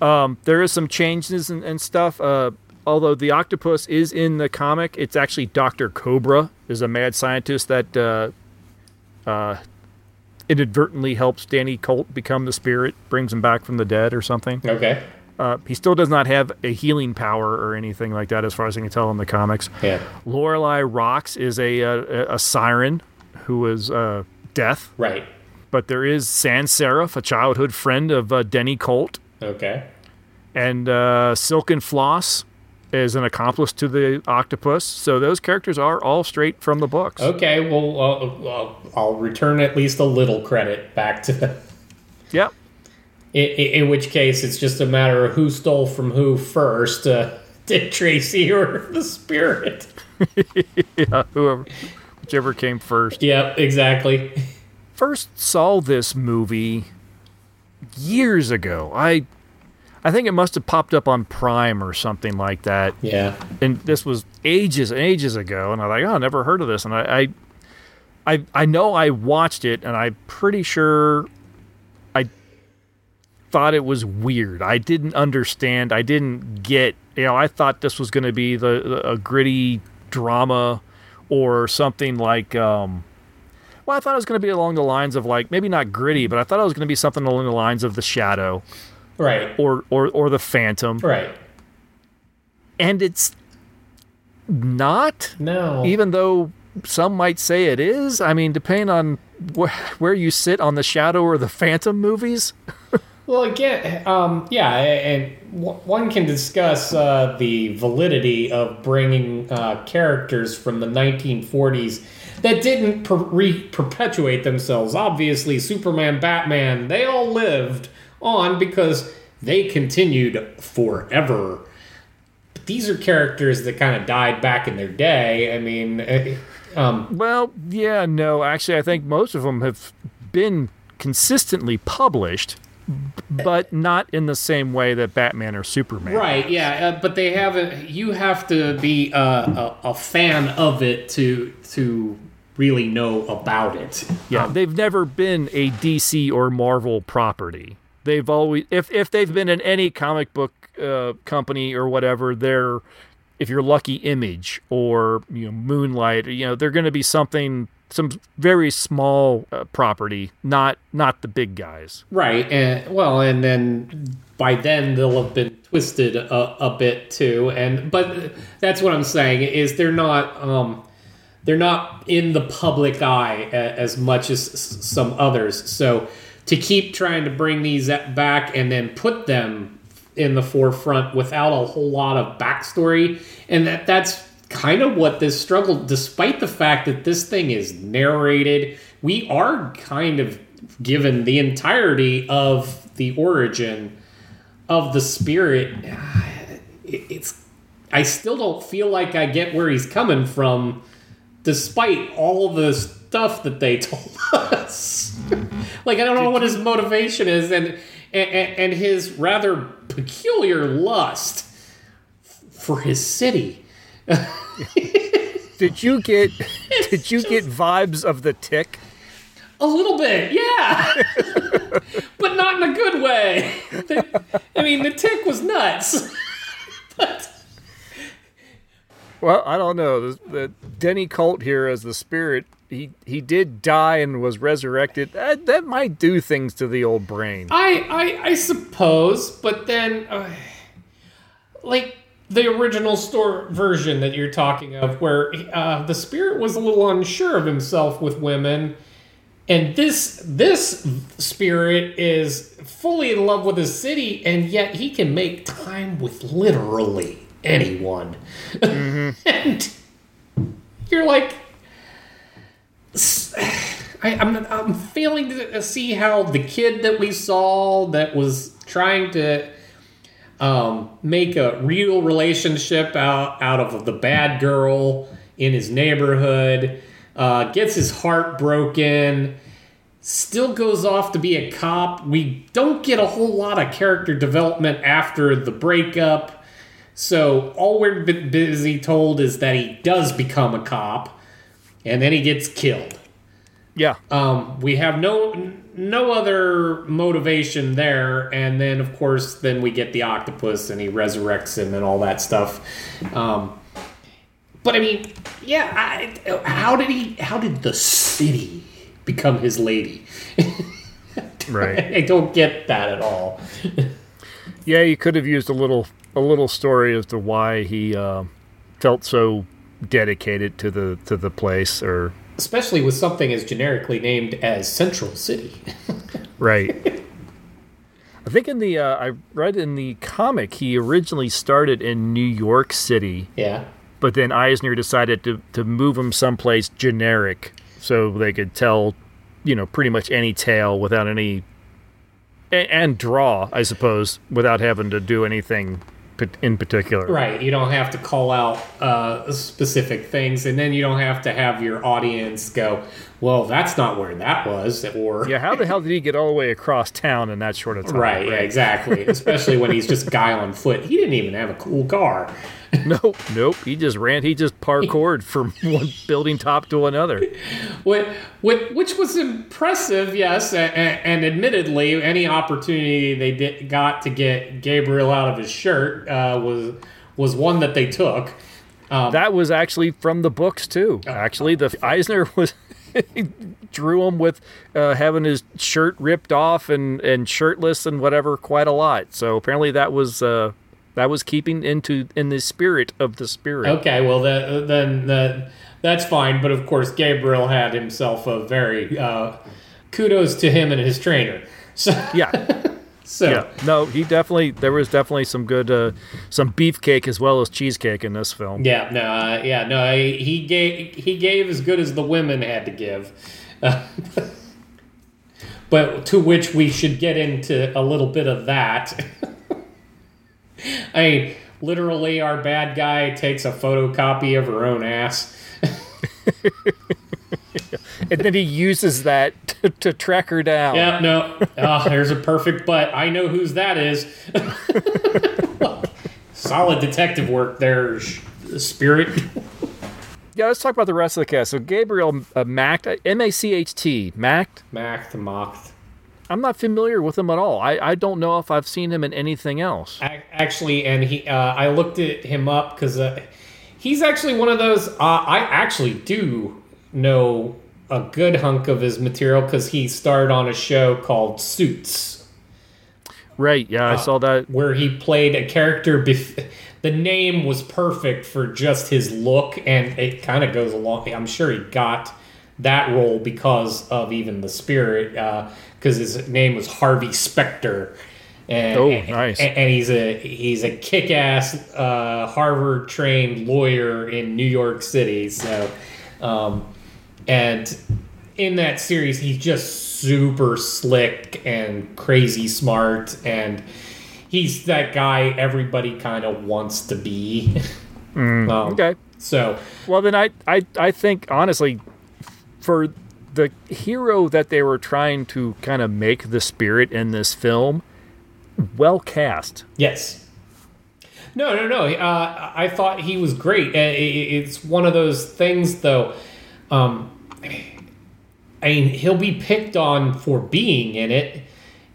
Um, there is some changes and, and stuff. Uh, although the octopus is in the comic, it's actually Doctor Cobra is a mad scientist that uh, uh, inadvertently helps Danny Colt become the spirit, brings him back from the dead or something. Okay. Uh, he still does not have a healing power or anything like that, as far as I can tell in the comics. Yeah. Lorelei Rox is a uh, a, a siren who is uh, death. Right. But there is Sand Saref, a childhood friend of uh, Denny Colt, Okay. and uh, Silken Floss is an accomplice to the octopus. So those characters are all straight from the books. Okay. Well, uh, uh, I'll return at least a little credit back to them. Yep. In, in which case, it's just a matter of who stole from who first, uh, Dick Tracy or the spirit. yeah, whoever, whichever came first. Yep, exactly. First saw this movie years ago. I I think it must have popped up on Prime or something like that. Yeah. And this was ages and ages ago, and I was like, oh, I never heard of this. And I, I, I, I know I watched it, and I'm pretty sure I thought it was weird. I didn't understand. I didn't get. You know, I thought this was going to be the, the a gritty drama or something like. Um, well, I thought it was going to be along the lines of like maybe not gritty, but I thought it was going to be something along the lines of the Shadow, Right. or or or the Phantom, Right. and it's not. No. Even though some might say it is. I mean, depending on wh- where you sit on the Shadow or the Phantom movies. Well, again, um, yeah, and w- one can discuss uh, the validity of bringing uh, characters from the 1940s that didn't per- re- perpetuate themselves. Obviously, Superman, Batman, they all lived on because they continued forever. But these are characters that kind of died back in their day. I mean, um, Well, yeah, no. Actually, I think most of them have been consistently published, but not in the same way that Batman or Superman. Right, yeah, uh, but they haven't. You have to be uh, a, a fan of it to to really know about it. Yeah, they've never been a DC or Marvel property. They've always, if if they've been in any comic book uh, company or whatever, they're, if you're lucky, Image or you know Moonlight, you know they're going to be something, some very small uh, property, not not the big guys. Right, and well, and then by then they'll have been twisted a, a bit too. And but that's what I'm saying is they're not um, they're not in the public eye as much as some others. So to keep trying to bring these back and then put them in the forefront without a whole lot of backstory, and that that's kind of what this struggle. Despite the fact that this thing is narrated, we are kind of given the entirety of the origin of the spirit. It's I still don't feel like I get where he's coming from, despite all the stuff that they told us. like I don't know what his motivation is, and and, and his rather peculiar lust for his city. Did you get did you get vibes of the Tick? A little bit, yeah, but not in a good way. I mean, the tick was nuts. Well, I don't know. The, the Denny Colt here as the spirit, he he did die and was resurrected. That, that might do things to the old brain. I, I, I suppose, but then, uh, like the original store version that you're talking of, where uh, the spirit was a little unsure of himself with women, and this this spirit is fully in love with his city, and yet he can make time with literally anyone, and you're like. I, I'm, I'm failing to see how the kid that we saw that was trying to um, make a real relationship out, out of the bad girl in his neighborhood, uh, gets his heart broken, still goes off to be a cop. We don't get a whole lot of character development after the breakup. So all we're busy told is that he does become a cop, and then he gets killed. Yeah. Um, we have no no other motivation there, and then of course, then we get the octopus, and he resurrects him, and all that stuff. Um, but I mean, yeah, I, how did he? How did the city become his lady? Right. I don't get that at all. Yeah, you could have used a little a little story as to why he uh, felt so dedicated to the to the place or Especially with something as generically named as Central City. right. I think in the uh, I read in the comic he originally started in New York City. Yeah. But then Eisner decided to to move him someplace generic so they could tell, you know, pretty much any tale without any and, and draw, I suppose, without having to do anything in particular. Right. You don't have to call out uh, specific things, and then you don't have to have your audience go, "Well, that's not where that was," or Yeah, how the hell did he get all the way across town in that short of time? Right, yeah, exactly. Especially when he's just guy on foot. He didn't even have a cool car. Nope, nope. He just ran. He just parkoured from one building top to another. What, what, which was impressive, yes, and, and admittedly, any opportunity they did, got to get Gabriel out of his shirt uh, was was one that they took. Um, that was actually from the books too. Actually, the Eisner was drew him with uh, having his shirt ripped off and and shirtless and whatever quite a lot. So apparently that was uh, that was keeping into in the spirit of the spirit. Okay, well the, then the, that's fine. But of course, Gabriel had himself a very uh, kudos to him and his trainer. So yeah. So yeah, no, he definitely there was definitely some good uh, some beefcake as well as cheesecake in this film. Yeah, no, uh, yeah, no. He gave he gave as good as the women had to give, uh, but to which we should get into a little bit of that. I mean, literally, our bad guy takes a photocopy of her own ass. and then he uses that to, to track her down. Yeah, no. Oh, there's a perfect butt. I know whose that is. Solid detective work there, Spirit. Yeah, let's talk about the rest of the cast. So Gabriel uh, Macht, M A C H T, Macht. Macht, Macht. I'm not familiar with him at all. I, I don't know if I've seen him in anything else. Actually, and he, uh, I looked at him up because uh, he's actually one of those. Uh, I actually do know a good hunk of his material because he starred on a show called Suits. Right. Yeah, I saw that. Where he played a character. Bef- the name was perfect for just his look, and it kind of goes along. I'm sure he got that role because of even the spirit, because uh, his name was Harvey Specter. And, oh, nice! And, and he's a he's a kick-ass uh, Harvard-trained lawyer in New York City. So, um, and in that series, he's just super slick and crazy smart, and he's that guy everybody kind of wants to be. Mm, um, okay. So, well, then I, I, I think honestly, for the hero that they were trying to kind of make the spirit in this film, well cast. Yes. No, no, no. Uh, I thought he was great. It's one of those things, though. Um, I mean, he'll be picked on for being in it.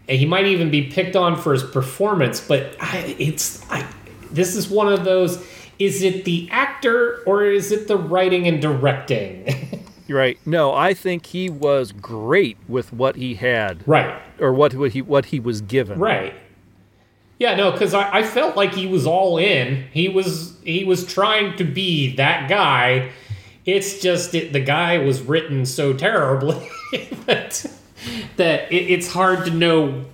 And He might even be picked on for his performance, but I, it's I, this is one of those. Is it the actor or is it the writing and directing? right. No, I think he was great with what he had. Right. Or what what he what he was given. Right. Yeah, no, because I, I felt like he was all in. He was he was trying to be that guy. It's just it, the guy was written so terribly that that it, it's hard to know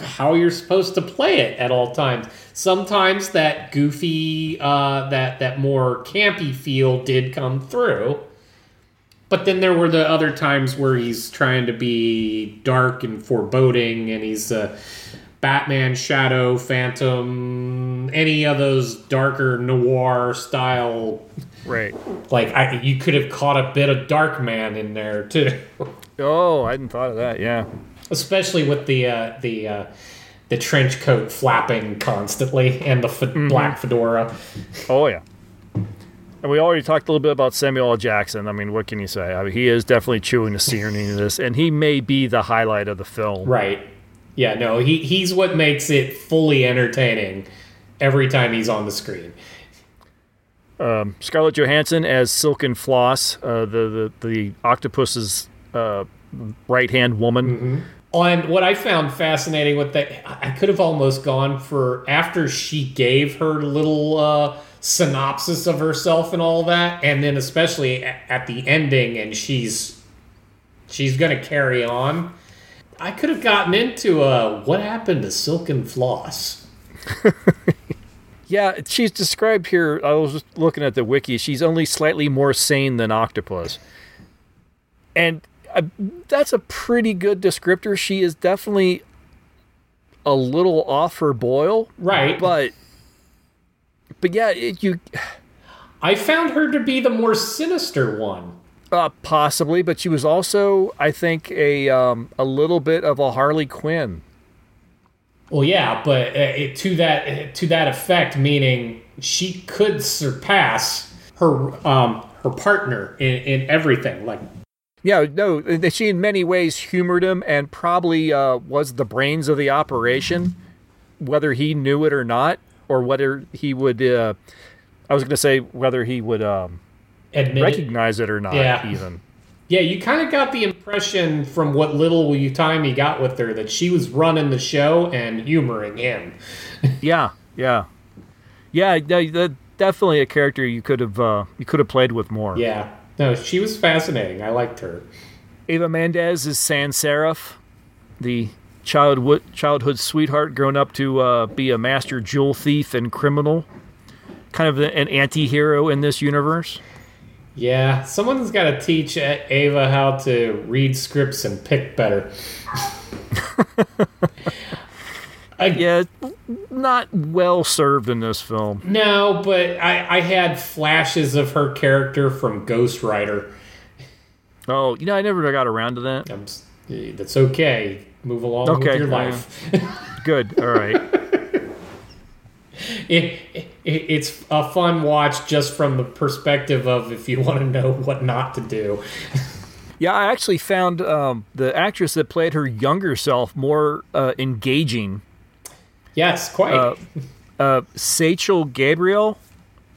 how you're supposed to play it at all times. Sometimes that goofy, uh, that that more campy feel did come through, but then there were the other times where he's trying to be dark and foreboding, and he's uh, Batman, Shadow, Phantom, any of those darker noir style. Right. Like I, you could have caught a bit of Darkman in there too. Oh, I hadn't thought of that. Yeah. Especially with the uh, the uh, the trench coat flapping constantly and the f- black fedora. Oh yeah. And we already talked a little bit about Samuel L. Jackson. I mean, what can you say? I mean, he is definitely chewing the scenery in this, and he may be the highlight of the film. Right. Yeah, no, he, he's what makes it fully entertaining every time he's on the screen. Um, Scarlett Johansson as Silken Floss, uh, the, the the octopus's uh, right hand woman. And what I found fascinating with that, I could have almost gone for after she gave her little uh, synopsis of herself and all that, and then especially a- at the ending, and she's she's gonna carry on. I could have gotten into uh, what happened to Silken Floss. Yeah, she's described here. I was just looking at the wiki. She's only slightly more sane than Octopus, and uh, that's a pretty good descriptor. She is definitely a little off her boil, Right. But, but yeah, it, you I found her to be the more sinister one. uh, possibly, but she was also, I think, a um, a little bit of a Harley Quinn. Well, yeah, but uh, it, to that to that effect, meaning she could surpass her um, her partner in, in everything. Like, Yeah, no, she in many ways humored him and probably uh, was the brains of the operation, whether he knew it or not, or whether he would. Uh, I was going to say whether he would um, Admit it. recognize it or not. Yeah. Even yeah, you kind of got the impression from what little you time you got with her that she was running the show and humoring him. yeah, yeah, yeah. definitely a character you could have uh, you could have played with more. Yeah, no, she was fascinating. I liked her. Eva Mendes is Sand Saref, the childhood childhood sweetheart grown up to uh, be a master jewel thief and criminal, kind of an anti-hero in this universe. Yeah, someone's got to teach Eva how to read scripts and pick better. I, yeah, not well served in this film. No, but I, I had flashes of her character from Ghost Rider. Oh, you know, I never got around to that. I'm, that's okay. Move along Okay, with your yeah. life. Good. All right. it, it, it's a fun watch just from the perspective of if you want to know what not to do. Yeah, I actually found um, the actress that played her younger self more uh, engaging. Yes, quite. Uh, uh, Seychelle Gabriel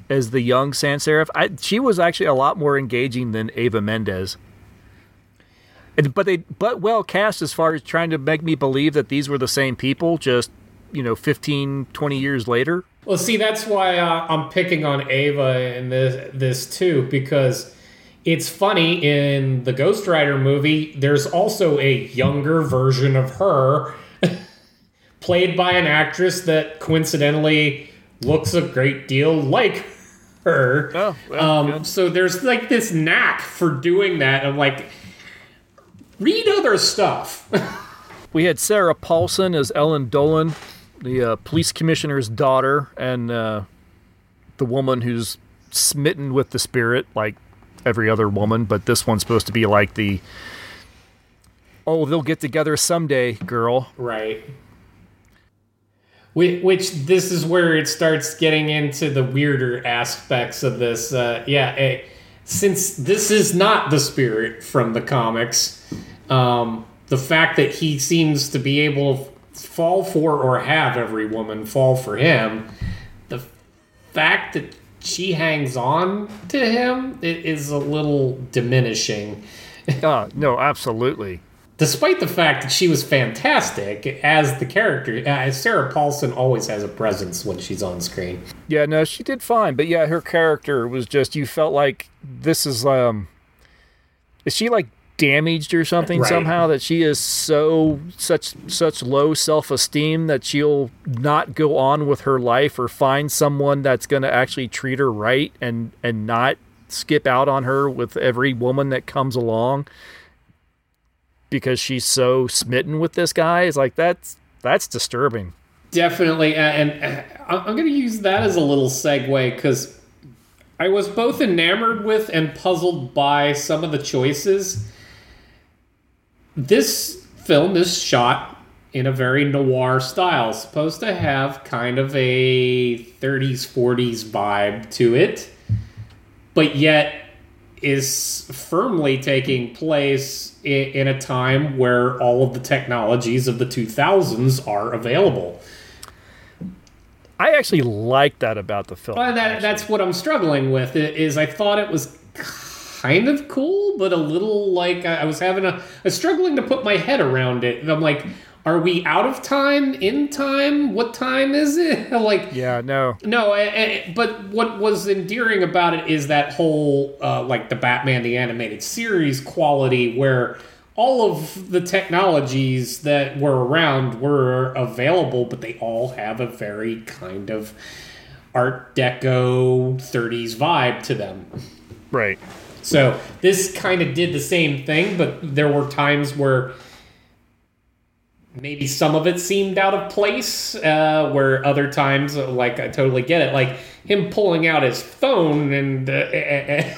as the young Sand Saref. I, she was actually a lot more engaging than Eva Mendes. And, but they but well cast as far as trying to make me believe that these were the same people just you know 15 20 years later Well, see, that's why uh, I'm picking on Eva in this this too because it's funny in the Ghost Rider movie. There's also a younger version of her, played by an actress that coincidentally looks a great deal like her. Oh, well, um, so there's like this knack for doing that. I'm like, read other stuff. we had Sarah Paulson as Ellen Dolan the uh, police commissioner's daughter and uh, the woman who's smitten with the spirit like every other woman but this one's supposed to be like the oh they'll get together someday girl Right. Which, this is where it starts getting into the weirder aspects of this. Uh, yeah, eh, since this is not the spirit from the comics, um, the fact that he seems to be able fall for or have every woman fall for him, the fact that she hangs on to him it is a little diminishing. uh, no absolutely despite the fact that she was fantastic as the character, uh, Sarah Paulson always has a presence when she's on screen. Yeah, no, she did fine, but yeah, her character was just you felt like this is um is she like damaged or something Right. somehow that she is so such such low self-esteem that she'll not go on with her life or find someone that's going to actually treat her right and and not skip out on her with every woman that comes along because she's so smitten with this guy is like that's that's disturbing. Definitely, and uh, I'm going to use that as a little segue because I was both enamored with and puzzled by some of the choices. This film is shot in a very noir style, supposed to have kind of a 30s, 40s vibe to it, but yet is firmly taking place in, a time where all of the technologies of the 2000s are available. I actually like that about the film. Well, that, that's what I'm struggling with. Is I thought it was kind of cool, but a little like I was having a, was struggling to put my head around it. And I'm like, are we out of time? In time? What time is it? like, yeah, no, no. I, I, but what was endearing about it is that whole uh, like the Batman the animated series quality where all of the technologies that were around were available, but they all have a very kind of Art Deco 30s vibe to them. Right. So this kind of did the same thing, but there were times where maybe some of it seemed out of place, uh, where other times, like, I totally get it. Like him pulling out his phone and. Uh,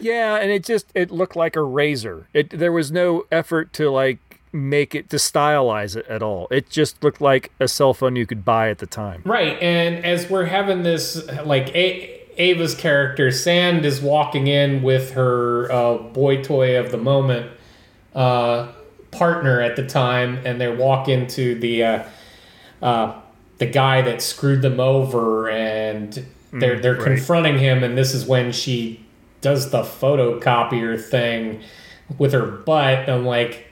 yeah, and it just it looked like a razor. It there was no effort to like make it to stylize it at all. It just looked like a cell phone you could buy at the time. Right, and as we're having this like a- Eva's character Sand is walking in with her uh, boy toy of the moment uh, partner at the time, and they walk into the uh, uh the guy that screwed them over, and they're mm, they're right. confronting him, and this is when she does the photocopier thing with her butt. I'm like,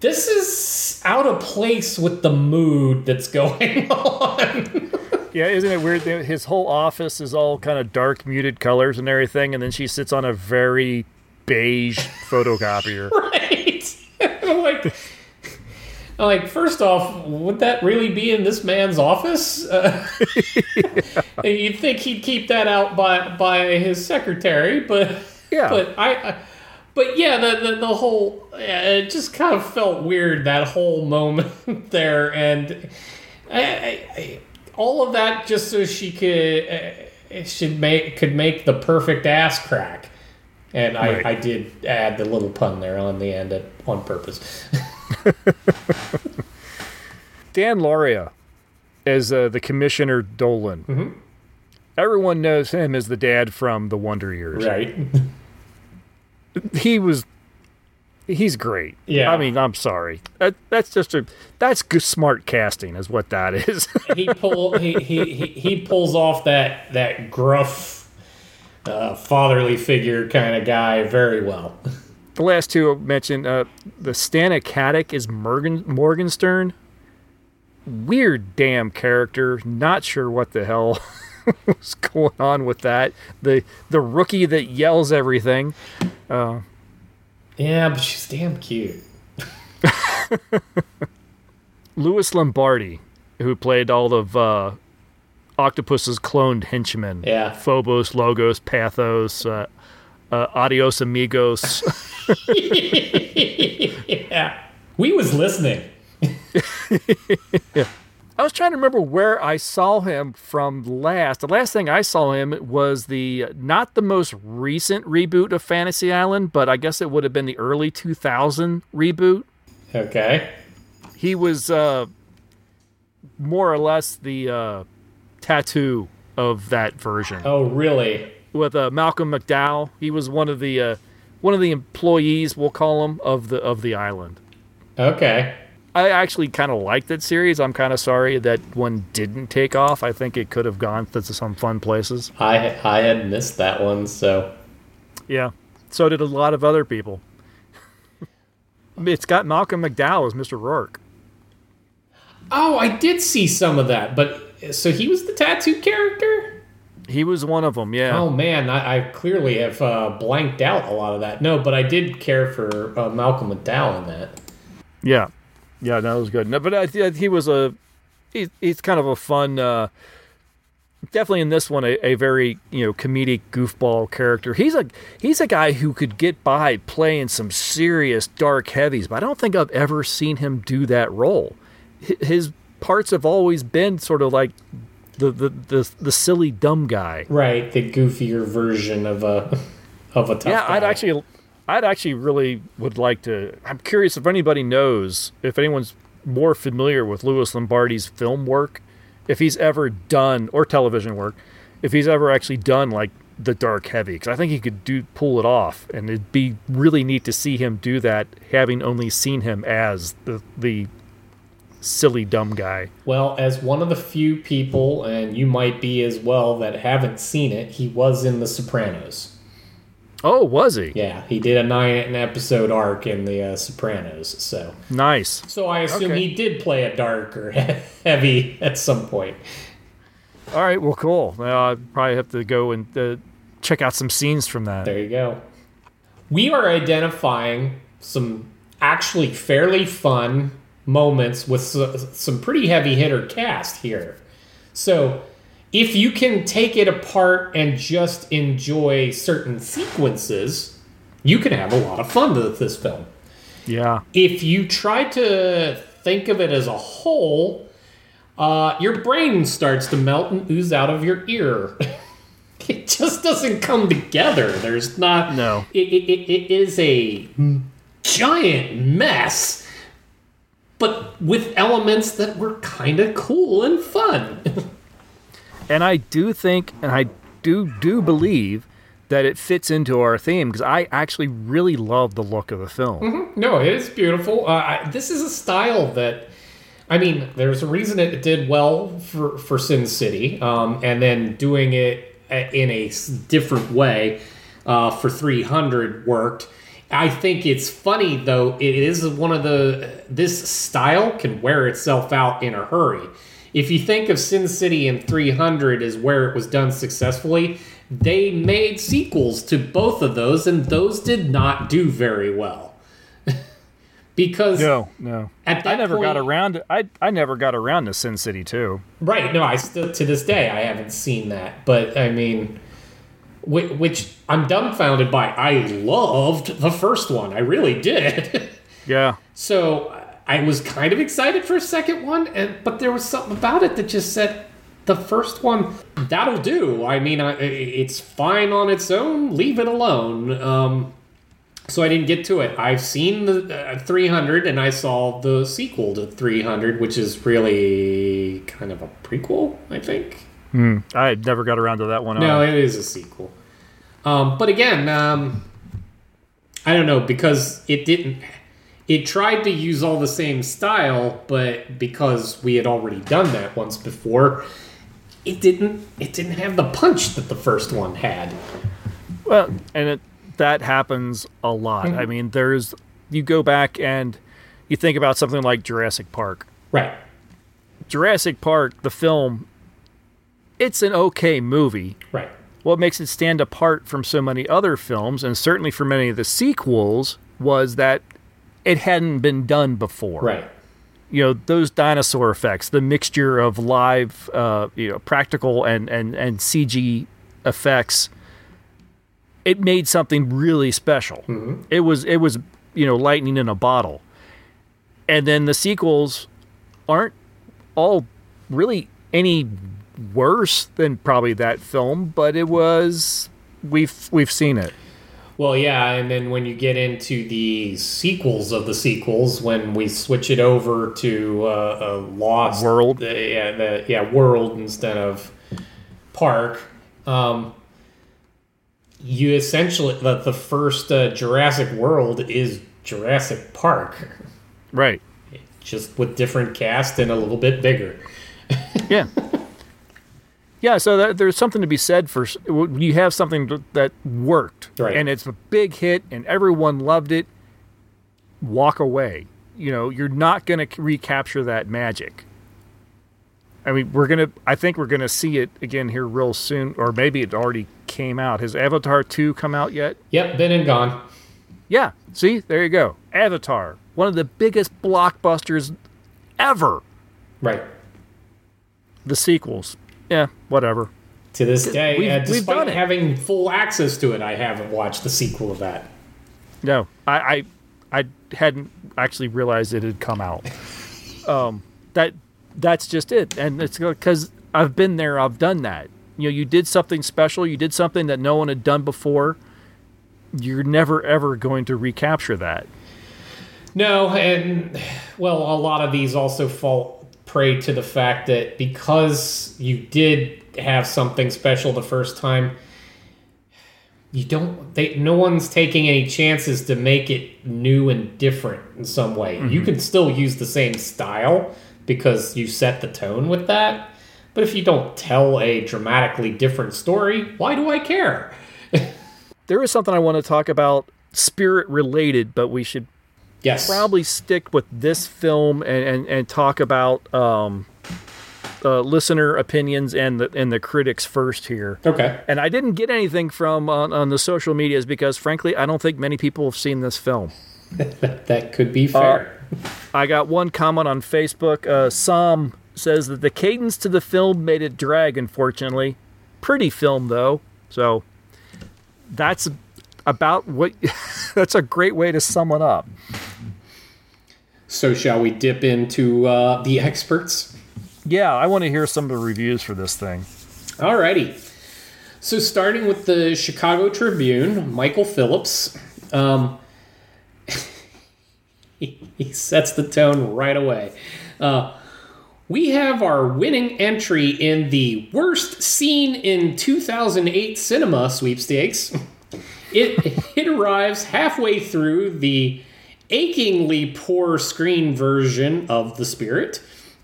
this is out of place with the mood that's going on. Yeah, isn't it weird? His whole office is all kind of dark, muted colors and everything, and then she sits on a very beige photocopier. right. I'm like, like, first off, would that really be in this man's office? Uh, yeah. You'd think he'd keep that out by by his secretary, but yeah, but I, I but yeah, the the, the whole it just kind of felt weird that whole moment there, and I, I, all of that just so she could uh, should make could make the perfect ass crack. And right. I, I did add the little pun there on the end at, on purpose. Dan Lauria as uh, the Commissioner Dolan. Mm-hmm. Everyone knows him as the dad from The Wonder Years. Right. he was. He's great. Yeah. I mean, I'm sorry. That, that's just a that's good, smart casting, is what that is. he pull he, he, he he pulls off that that gruff, uh, fatherly figure kind of guy very well the last two mentioned, uh, the Stana Katic is Morgan Morgenstern. Weird damn character. Not sure what the hell was going on with that. The the rookie that yells everything. Uh, yeah, but she's damn cute. Louis Lombardi, who played all of uh, Octopus's cloned henchmen. Yeah. Phobos, Logos, Pathos, uh, uh, Adios Amigos. yeah. We was listening. yeah. I was trying to remember where I saw him from last. The last thing I saw him was the not the most recent reboot of Fantasy Island, but I guess it would have been the early 2000 reboot. Okay. He was uh, more or less the uh, tattoo of that version. Oh, really? with uh, Malcolm McDowell. He was one of the uh, one of the employees, we'll call him, of the of the island. Okay. I actually kind of liked that series. I'm kind of sorry that one didn't take off. I think it could have gone to some fun places. I I had missed that one, so yeah. So did a lot of other people. it's got Malcolm McDowell as Mr. Roarke. Oh, I did see some of that, but so he was the tattoo character. He was one of them, yeah. Oh man, I, I clearly have uh, blanked out a lot of that. No, but I did care for uh, Malcolm McDowell in that. Yeah, yeah, that was good. No, but I, he was a he, he's kind of a fun. Uh, definitely in this one a, a very you know comedic goofball character. He's a he's a guy who could get by playing some serious dark heavies, but I don't think I've ever seen him do that role. His parts have always been sort of like the the the, the silly dumb guy. Right, the goofier version of a of a tough yeah, I'd guy. actually, I'd actually really would like to. I'm curious if anybody knows if anyone's more familiar with Louis Lombardi's film work, if he's ever done or television work, if he's ever actually done like the dark heavy, because I think he could do pull it off, and it'd be really neat to see him do that, having only seen him as the the silly dumb guy. Well, as one of the few people, and you might be as well, that haven't seen it, he was in The Sopranos. Oh, was he? Yeah, he did a nine episode arc in The uh, Sopranos. So, Nice. so I assume Okay. he did play a dark or heavy at some point. All right. Well, cool. Well, I probably have to go and uh, check out some scenes from that. There you go. We are identifying some actually fairly fun moments with some pretty heavy hitter cast here. So, if you can take it apart and just enjoy certain sequences, you can have a lot of fun with this film. Yeah. If you try to think of it as a whole, uh, your brain starts to melt and ooze out of your ear. it just doesn't come together. There's not. No. It, it, it, it is a giant mess, but with elements that were kind of cool and fun. and I do think, and I do do believe that it fits into our theme because I actually really love the look of the film. No, it is beautiful. Uh, I, this is a style that, I mean, there's a reason it did well for, for Sin City, um, and then doing it in a different way uh, for 300 worked. I think it's funny though. It is one of the this style can wear itself out in a hurry. If you think of Sin City and 300 as where it was done successfully, they made sequels to both of those, and those did not do very well. because No, no. At I that never got point- around. I I never got around to Sin City 2. Right. No, I still to this day I haven't seen that, but I mean, which, which I'm dumbfounded by. I loved the first one. I really did. Yeah. so I was kind of excited for a second one, and but there was something about it that just said the first one that'll do. I mean, I, it's fine on its own. Leave it alone. Um, so I didn't get to it. I've seen the uh, 300, and I saw the sequel to 300, which is really kind of a prequel, I think. Hmm. I never got around to that one. No, either. it is a sequel. Um, but again, um, I don't know because it didn't. It tried to use all the same style, but because we had already done that once before, it didn't. It didn't have the punch that the first one had. Well, and it, that happens a lot. Mm-hmm. I mean, there's you go back and you think about something like Jurassic Park. Right. Jurassic Park, the film, it's an okay movie. Right. What makes it stand apart from so many other films, and certainly from many of the sequels, was that it hadn't been done before. Right. You know, those dinosaur effects, the mixture of live, uh, you know, practical and, and, and CG effects, it made something really special. It was it was you know lightning in a bottle, and then the sequels aren't all really any worse than probably that film, but it was we've we've seen it. Well, yeah, and then when you get into the sequels of the sequels, when we switch it over to uh, a Lost World. the, yeah, the, yeah, World instead of Park, um, you essentially the, the first uh, Jurassic World is Jurassic Park, Right. just with different cast and a little bit bigger. Yeah. yeah, so that, there's something to be said for you have something that worked Right. and it's a big hit and everyone loved it. Walk away. You know, you're not going to recapture that magic. I mean, we're gonna. I think we're gonna see it again here real soon, or maybe it already came out. Has Avatar two come out yet? Yep, been and gone. Yeah. See, there you go. Avatar, one of the biggest blockbusters ever. Right. The sequels, yeah, whatever. To this day, We've- uh, we've despite having full access to it, I haven't watched the sequel of that. No, I, I, I hadn't actually realized it had come out. Um, that that's just it, and it's because I've been there, I've done that. You know, you did something special, you did something that no one had done before. You're never ever going to recapture that. No, and well, a lot of these also fall prey to the fact that because you did have something special the first time, you don't. They no one's taking any chances to make it new and different in some way. You Mhm. can still use the same style because you set the tone with that. But if you don't tell a dramatically different story, why do I care? There is something I want to talk about, spirit related, but we should yes probably stick with this film and and, and talk about um, uh, listener opinions and the and the critics first here. Okay. And I didn't get anything from on, on the social medias because, frankly, I don't think many people have seen this film. that could be fair. I got one comment on Facebook. Uh, Sam says that the cadence to the film made it drag. Unfortunately, pretty film though. So that's about what. that's a great way to sum it up. So, shall we dip into uh, the experts? Yeah, I want to hear some of the reviews for this thing. Alrighty. So, starting with the Chicago Tribune, Michael Phillips. Um, he, sets the tone right away. Uh, we have our winning entry in the worst scene in 2008 cinema sweepstakes. It, it arrives halfway through the achingly poor screen version of The Spirit,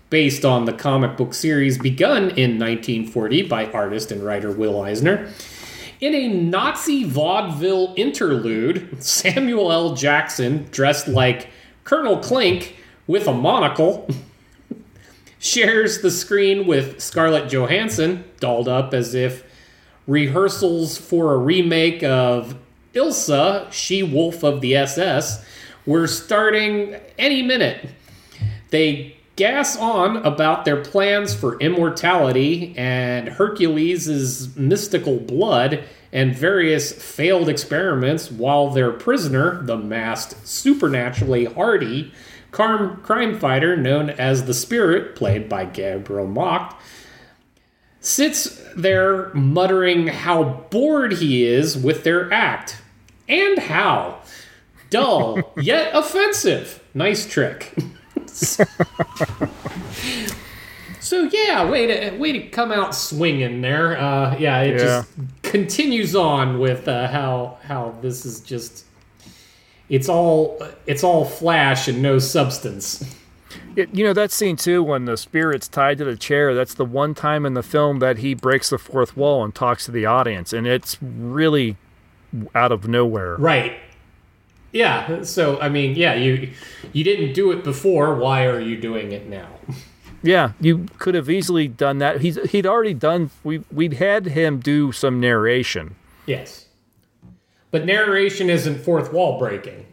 based on the comic book series begun in 1940 by artist and writer Will Eisner. In a Nazi vaudeville interlude, Samuel L. Jackson, dressed like Colonel Klink with a monocle, shares the screen with Scarlett Johansson, dolled up as if rehearsals for a remake of Ilsa, She Wolf of the SS, were starting any minute. They gas on about their plans for immortality and Hercules' mystical blood and various failed experiments while their prisoner, the masked, supernaturally hardy crime, fighter known as the Spirit, played by Gabriel Macht, sits there muttering how bored he is with their act. And how. Dull, yet offensive. Nice trick. so yeah, way to way to come out swinging there. Uh, yeah, it Yeah. just continues on with uh, how how this is just it's all it's all flash and no substance. It, you know that scene too when the spirit's tied to the chair. That's the one time in the film that he breaks the fourth wall and talks to the audience, and it's really out of nowhere. Right. Yeah. So I mean, yeah, you you didn't do it before. Why are you doing it now? Yeah, you could have easily done that. He's he'd already done. We we'd had him do some narration. Yes. But narration isn't fourth wall breaking.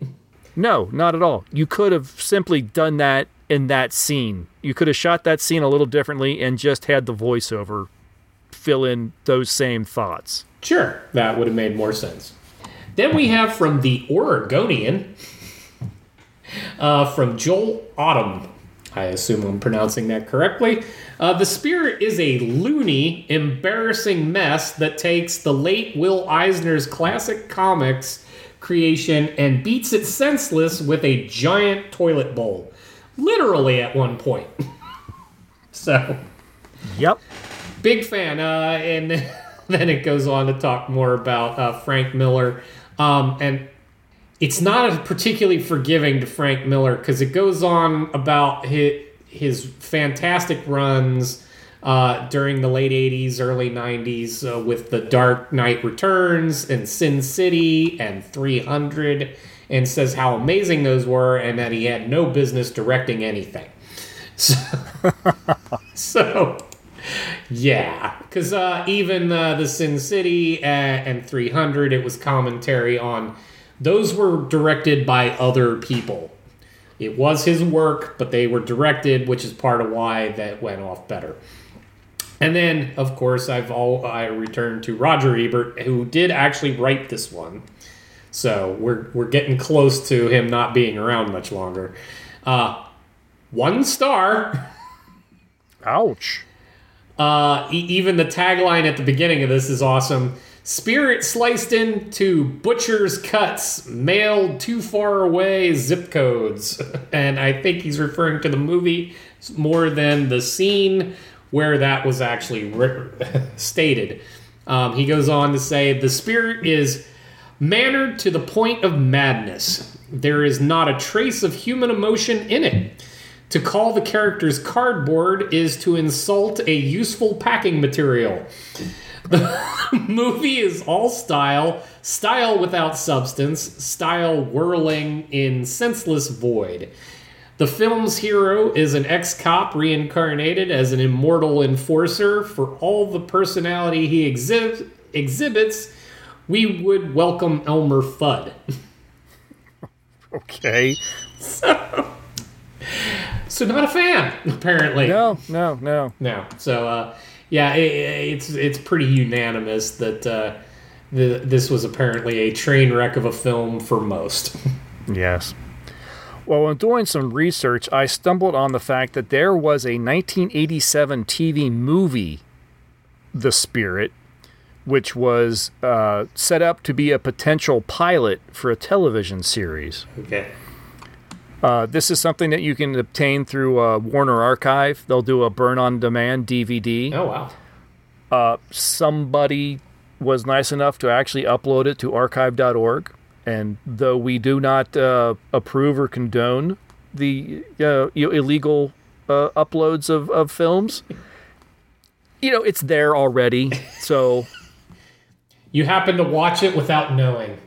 No, not at all. You could have simply done that in that scene. You could have shot that scene a little differently and just had the voiceover fill in those same thoughts. Sure, that would have made more sense. Then we have from the Oregonian, uh, from Joel Autumn. I assume I'm pronouncing that correctly. Uh, the Spirit is a loony, embarrassing mess that takes the late Will Eisner's classic comics creation and beats it senseless with a giant toilet bowl. Literally at one point. so. Yep. Big fan. Uh, and then it goes on to talk more about uh, Frank Miller. Um, and it's not particularly forgiving to Frank Miller because it goes on about his, his fantastic runs uh, during the late 80s, early 90s uh, with The Dark Knight Returns and Sin City and 300 and says how amazing those were and that he had no business directing anything. So, so yeah, because uh, even uh, the Sin City and, and 300, it was commentary on those were directed by other people. It was his work, but they were directed, which is part of why that went off better. And then, of course, I've all I returned to Roger Ebert, who did actually write this one. So we're we're getting close to him not being around much longer. Uh, one star. Ouch. Uh, e- even the tagline at the beginning of this is awesome. Spirit sliced into butcher's cuts, mailed too far away zip codes. And I think he's referring to the movie more than the scene where that was actually stated. Um, he goes on to say the spirit is mannered to the point of madness. There is not a trace of human emotion in it. To call the characters cardboard is to insult a useful packing material. The movie is all style, style without substance, style whirling in senseless void. The film's hero is an ex cop reincarnated as an immortal enforcer. For all the personality he exhib- exhibits, we would welcome Elmer Fudd. Okay. So, not a fan, apparently. No, no, no. No. So, uh, yeah, it, it's it's pretty unanimous that uh, the, this was apparently a train wreck of a film for most. Yes. Well, when doing some research, I stumbled on the fact that there was a 1987 TV movie, The Spirit, which was uh, set up to be a potential pilot for a television series. okay. Uh, this is something that you can obtain through uh, Warner Archive. They'll do a burn on demand DVD. Oh wow. Uh, somebody was nice enough to actually upload it to archive.org. And though we do not uh, approve or condone the uh, you know, illegal uh, uploads of, of films, you know, it's there already. So You happen to watch it without knowing.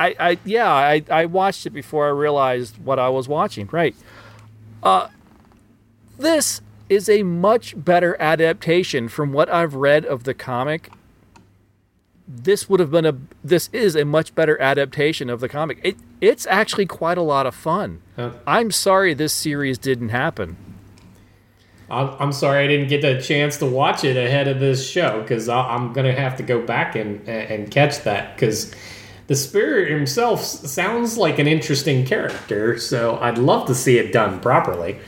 I, I yeah, I, I watched it before I realized what I was watching. Right. Uh, this is a much better adaptation from what I've read of the comic. This would have been a this is a much better adaptation of the comic. It it's actually quite a lot of fun. Huh. I'm sorry this series didn't happen. I'm, I'm sorry I didn't get a chance to watch it ahead of this show because I'm gonna have to go back and and catch that because the spirit himself sounds like an interesting character. So I'd love to see it done properly.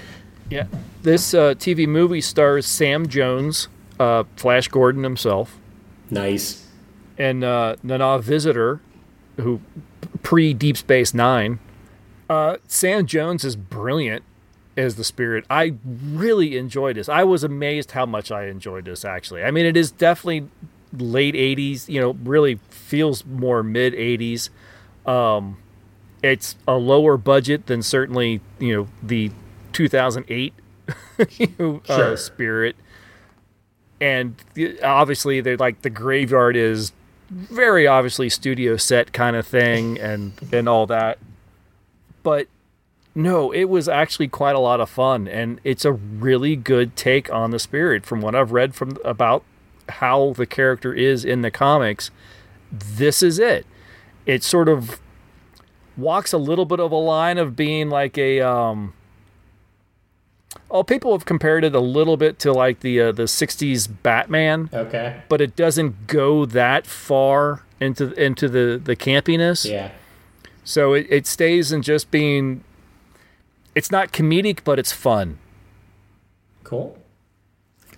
Yeah. This uh, TV movie stars Sam Jones, uh, Flash Gordon himself. Nice. And uh, Nana Visitor, who pre Deep Space Nine. Uh, Sam Jones is brilliant as the spirit. I really enjoyed this. I was amazed how much I enjoyed this. Actually, I mean, it is definitely late '80s. You know, really feels more mid '80s. Um, it's a lower budget than certainly you know the 2008 you know, uh, spirit and obviously they're like the graveyard is very obviously studio set kind of thing and and all that. But no it was actually quite a lot of fun and it's a really good take on the spirit. From what i've read from about how the character is in the comics this is it. It sort of walks a little bit of a line of being like a um Oh, people have compared it a little bit to like the uh, the '60s Batman, Okay. but it doesn't go that far into into the the campiness. Yeah. So it, it stays in just being. It's not comedic, but it's fun. Cool.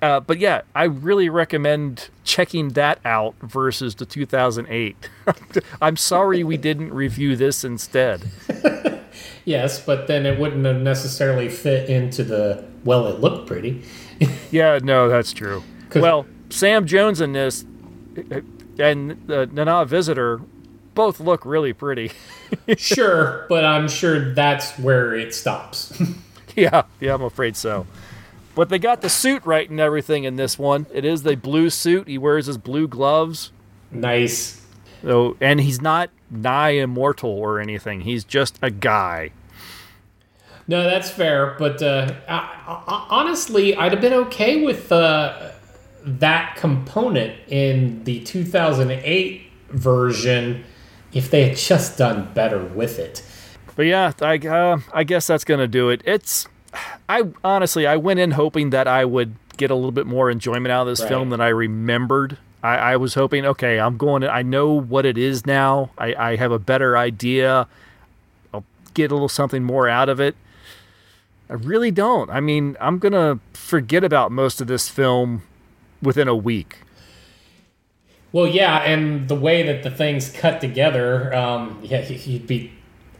Uh, but yeah, I really recommend checking that out versus the 2008. I'm sorry we didn't review this instead. Yes, but then it wouldn't have necessarily fit into the well. It looked pretty. Yeah, no, that's true. Well, Sam Jones in this and the Nana Visitor both look really pretty. sure, but I'm sure that's where it stops. yeah, yeah, I'm afraid so. But they got the suit right and everything in this one. It is the blue suit. He wears his blue gloves. nice. So, and he's not nigh immortal or anything. He's just a guy. No, that's fair. But uh, I, I, honestly, I'd have been okay with uh, that component in the 2008 version if they had just done better with it. But yeah, I uh, I guess that's gonna do it. It's I honestly I went in hoping that I would get a little bit more enjoyment out of this Right. film than I remembered. I, I was hoping, okay, I'm going to, I know what it is now. I, I have a better idea. I'll get a little something more out of it. I really don't. I mean, I'm going to forget about most of this film within a week. Well, yeah, and the way that the things cut together, um, yeah, you'd be,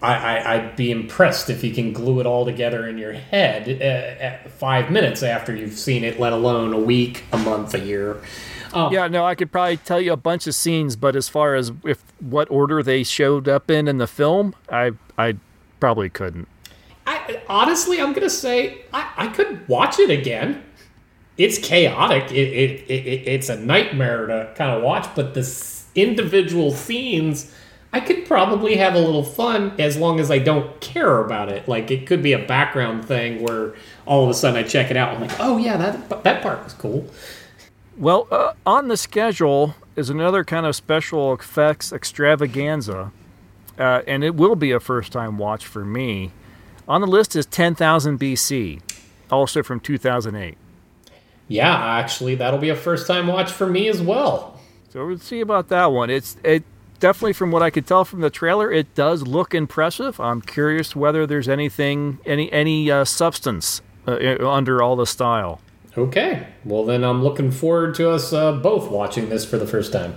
I, I, I'd be impressed if you can glue it all together in your head uh, at five minutes after you've seen it, let alone a week, a month, a year. Um, Yeah, no, I could probably tell you a bunch of scenes, but as far as if what order they showed up in in the film, I I probably couldn't. I, honestly, I'm gonna say I, I could watch it again. It's chaotic. It, it, it, it it's a nightmare to kind of watch, but the s- individual scenes, I could probably have a little fun as long as I don't care about it. Like it could be a background thing where all of a sudden I check it out. I'm like, oh yeah, that that part was cool. Well, uh, on the schedule is another kind of special effects extravaganza, uh, and it will be a first time watch for me. On the list is 10,000 BC, also from 2008. Yeah, actually, that'll be a first time watch for me as well. So we'll see about that one. It's it definitely from what I could tell from the trailer, it does look impressive. I'm curious whether there's anything any any uh, substance uh, under all the style. Okay, well then I'm looking forward to us uh, both watching this for the first time.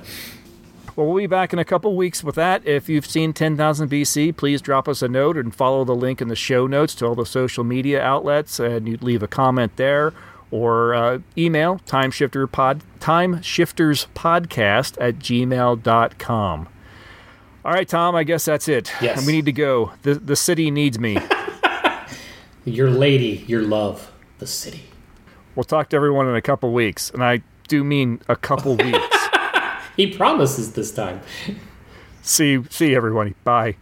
Well, we'll be back in a couple weeks with that. If you've seen 10,000 BC, please drop us a note and follow the link in the show notes to all the social media outlets, and you leave a comment there or uh, email timeshifterpod timeshifterspodcast at gmail.com. All right, Tom, I guess that's it. Yes. We need to go. The, the city needs me. Your lady, your love, the city. We'll talk to everyone in a couple weeks, and I do mean a couple weeks. He promises this time. see, see everybody. Bye.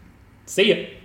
See ya.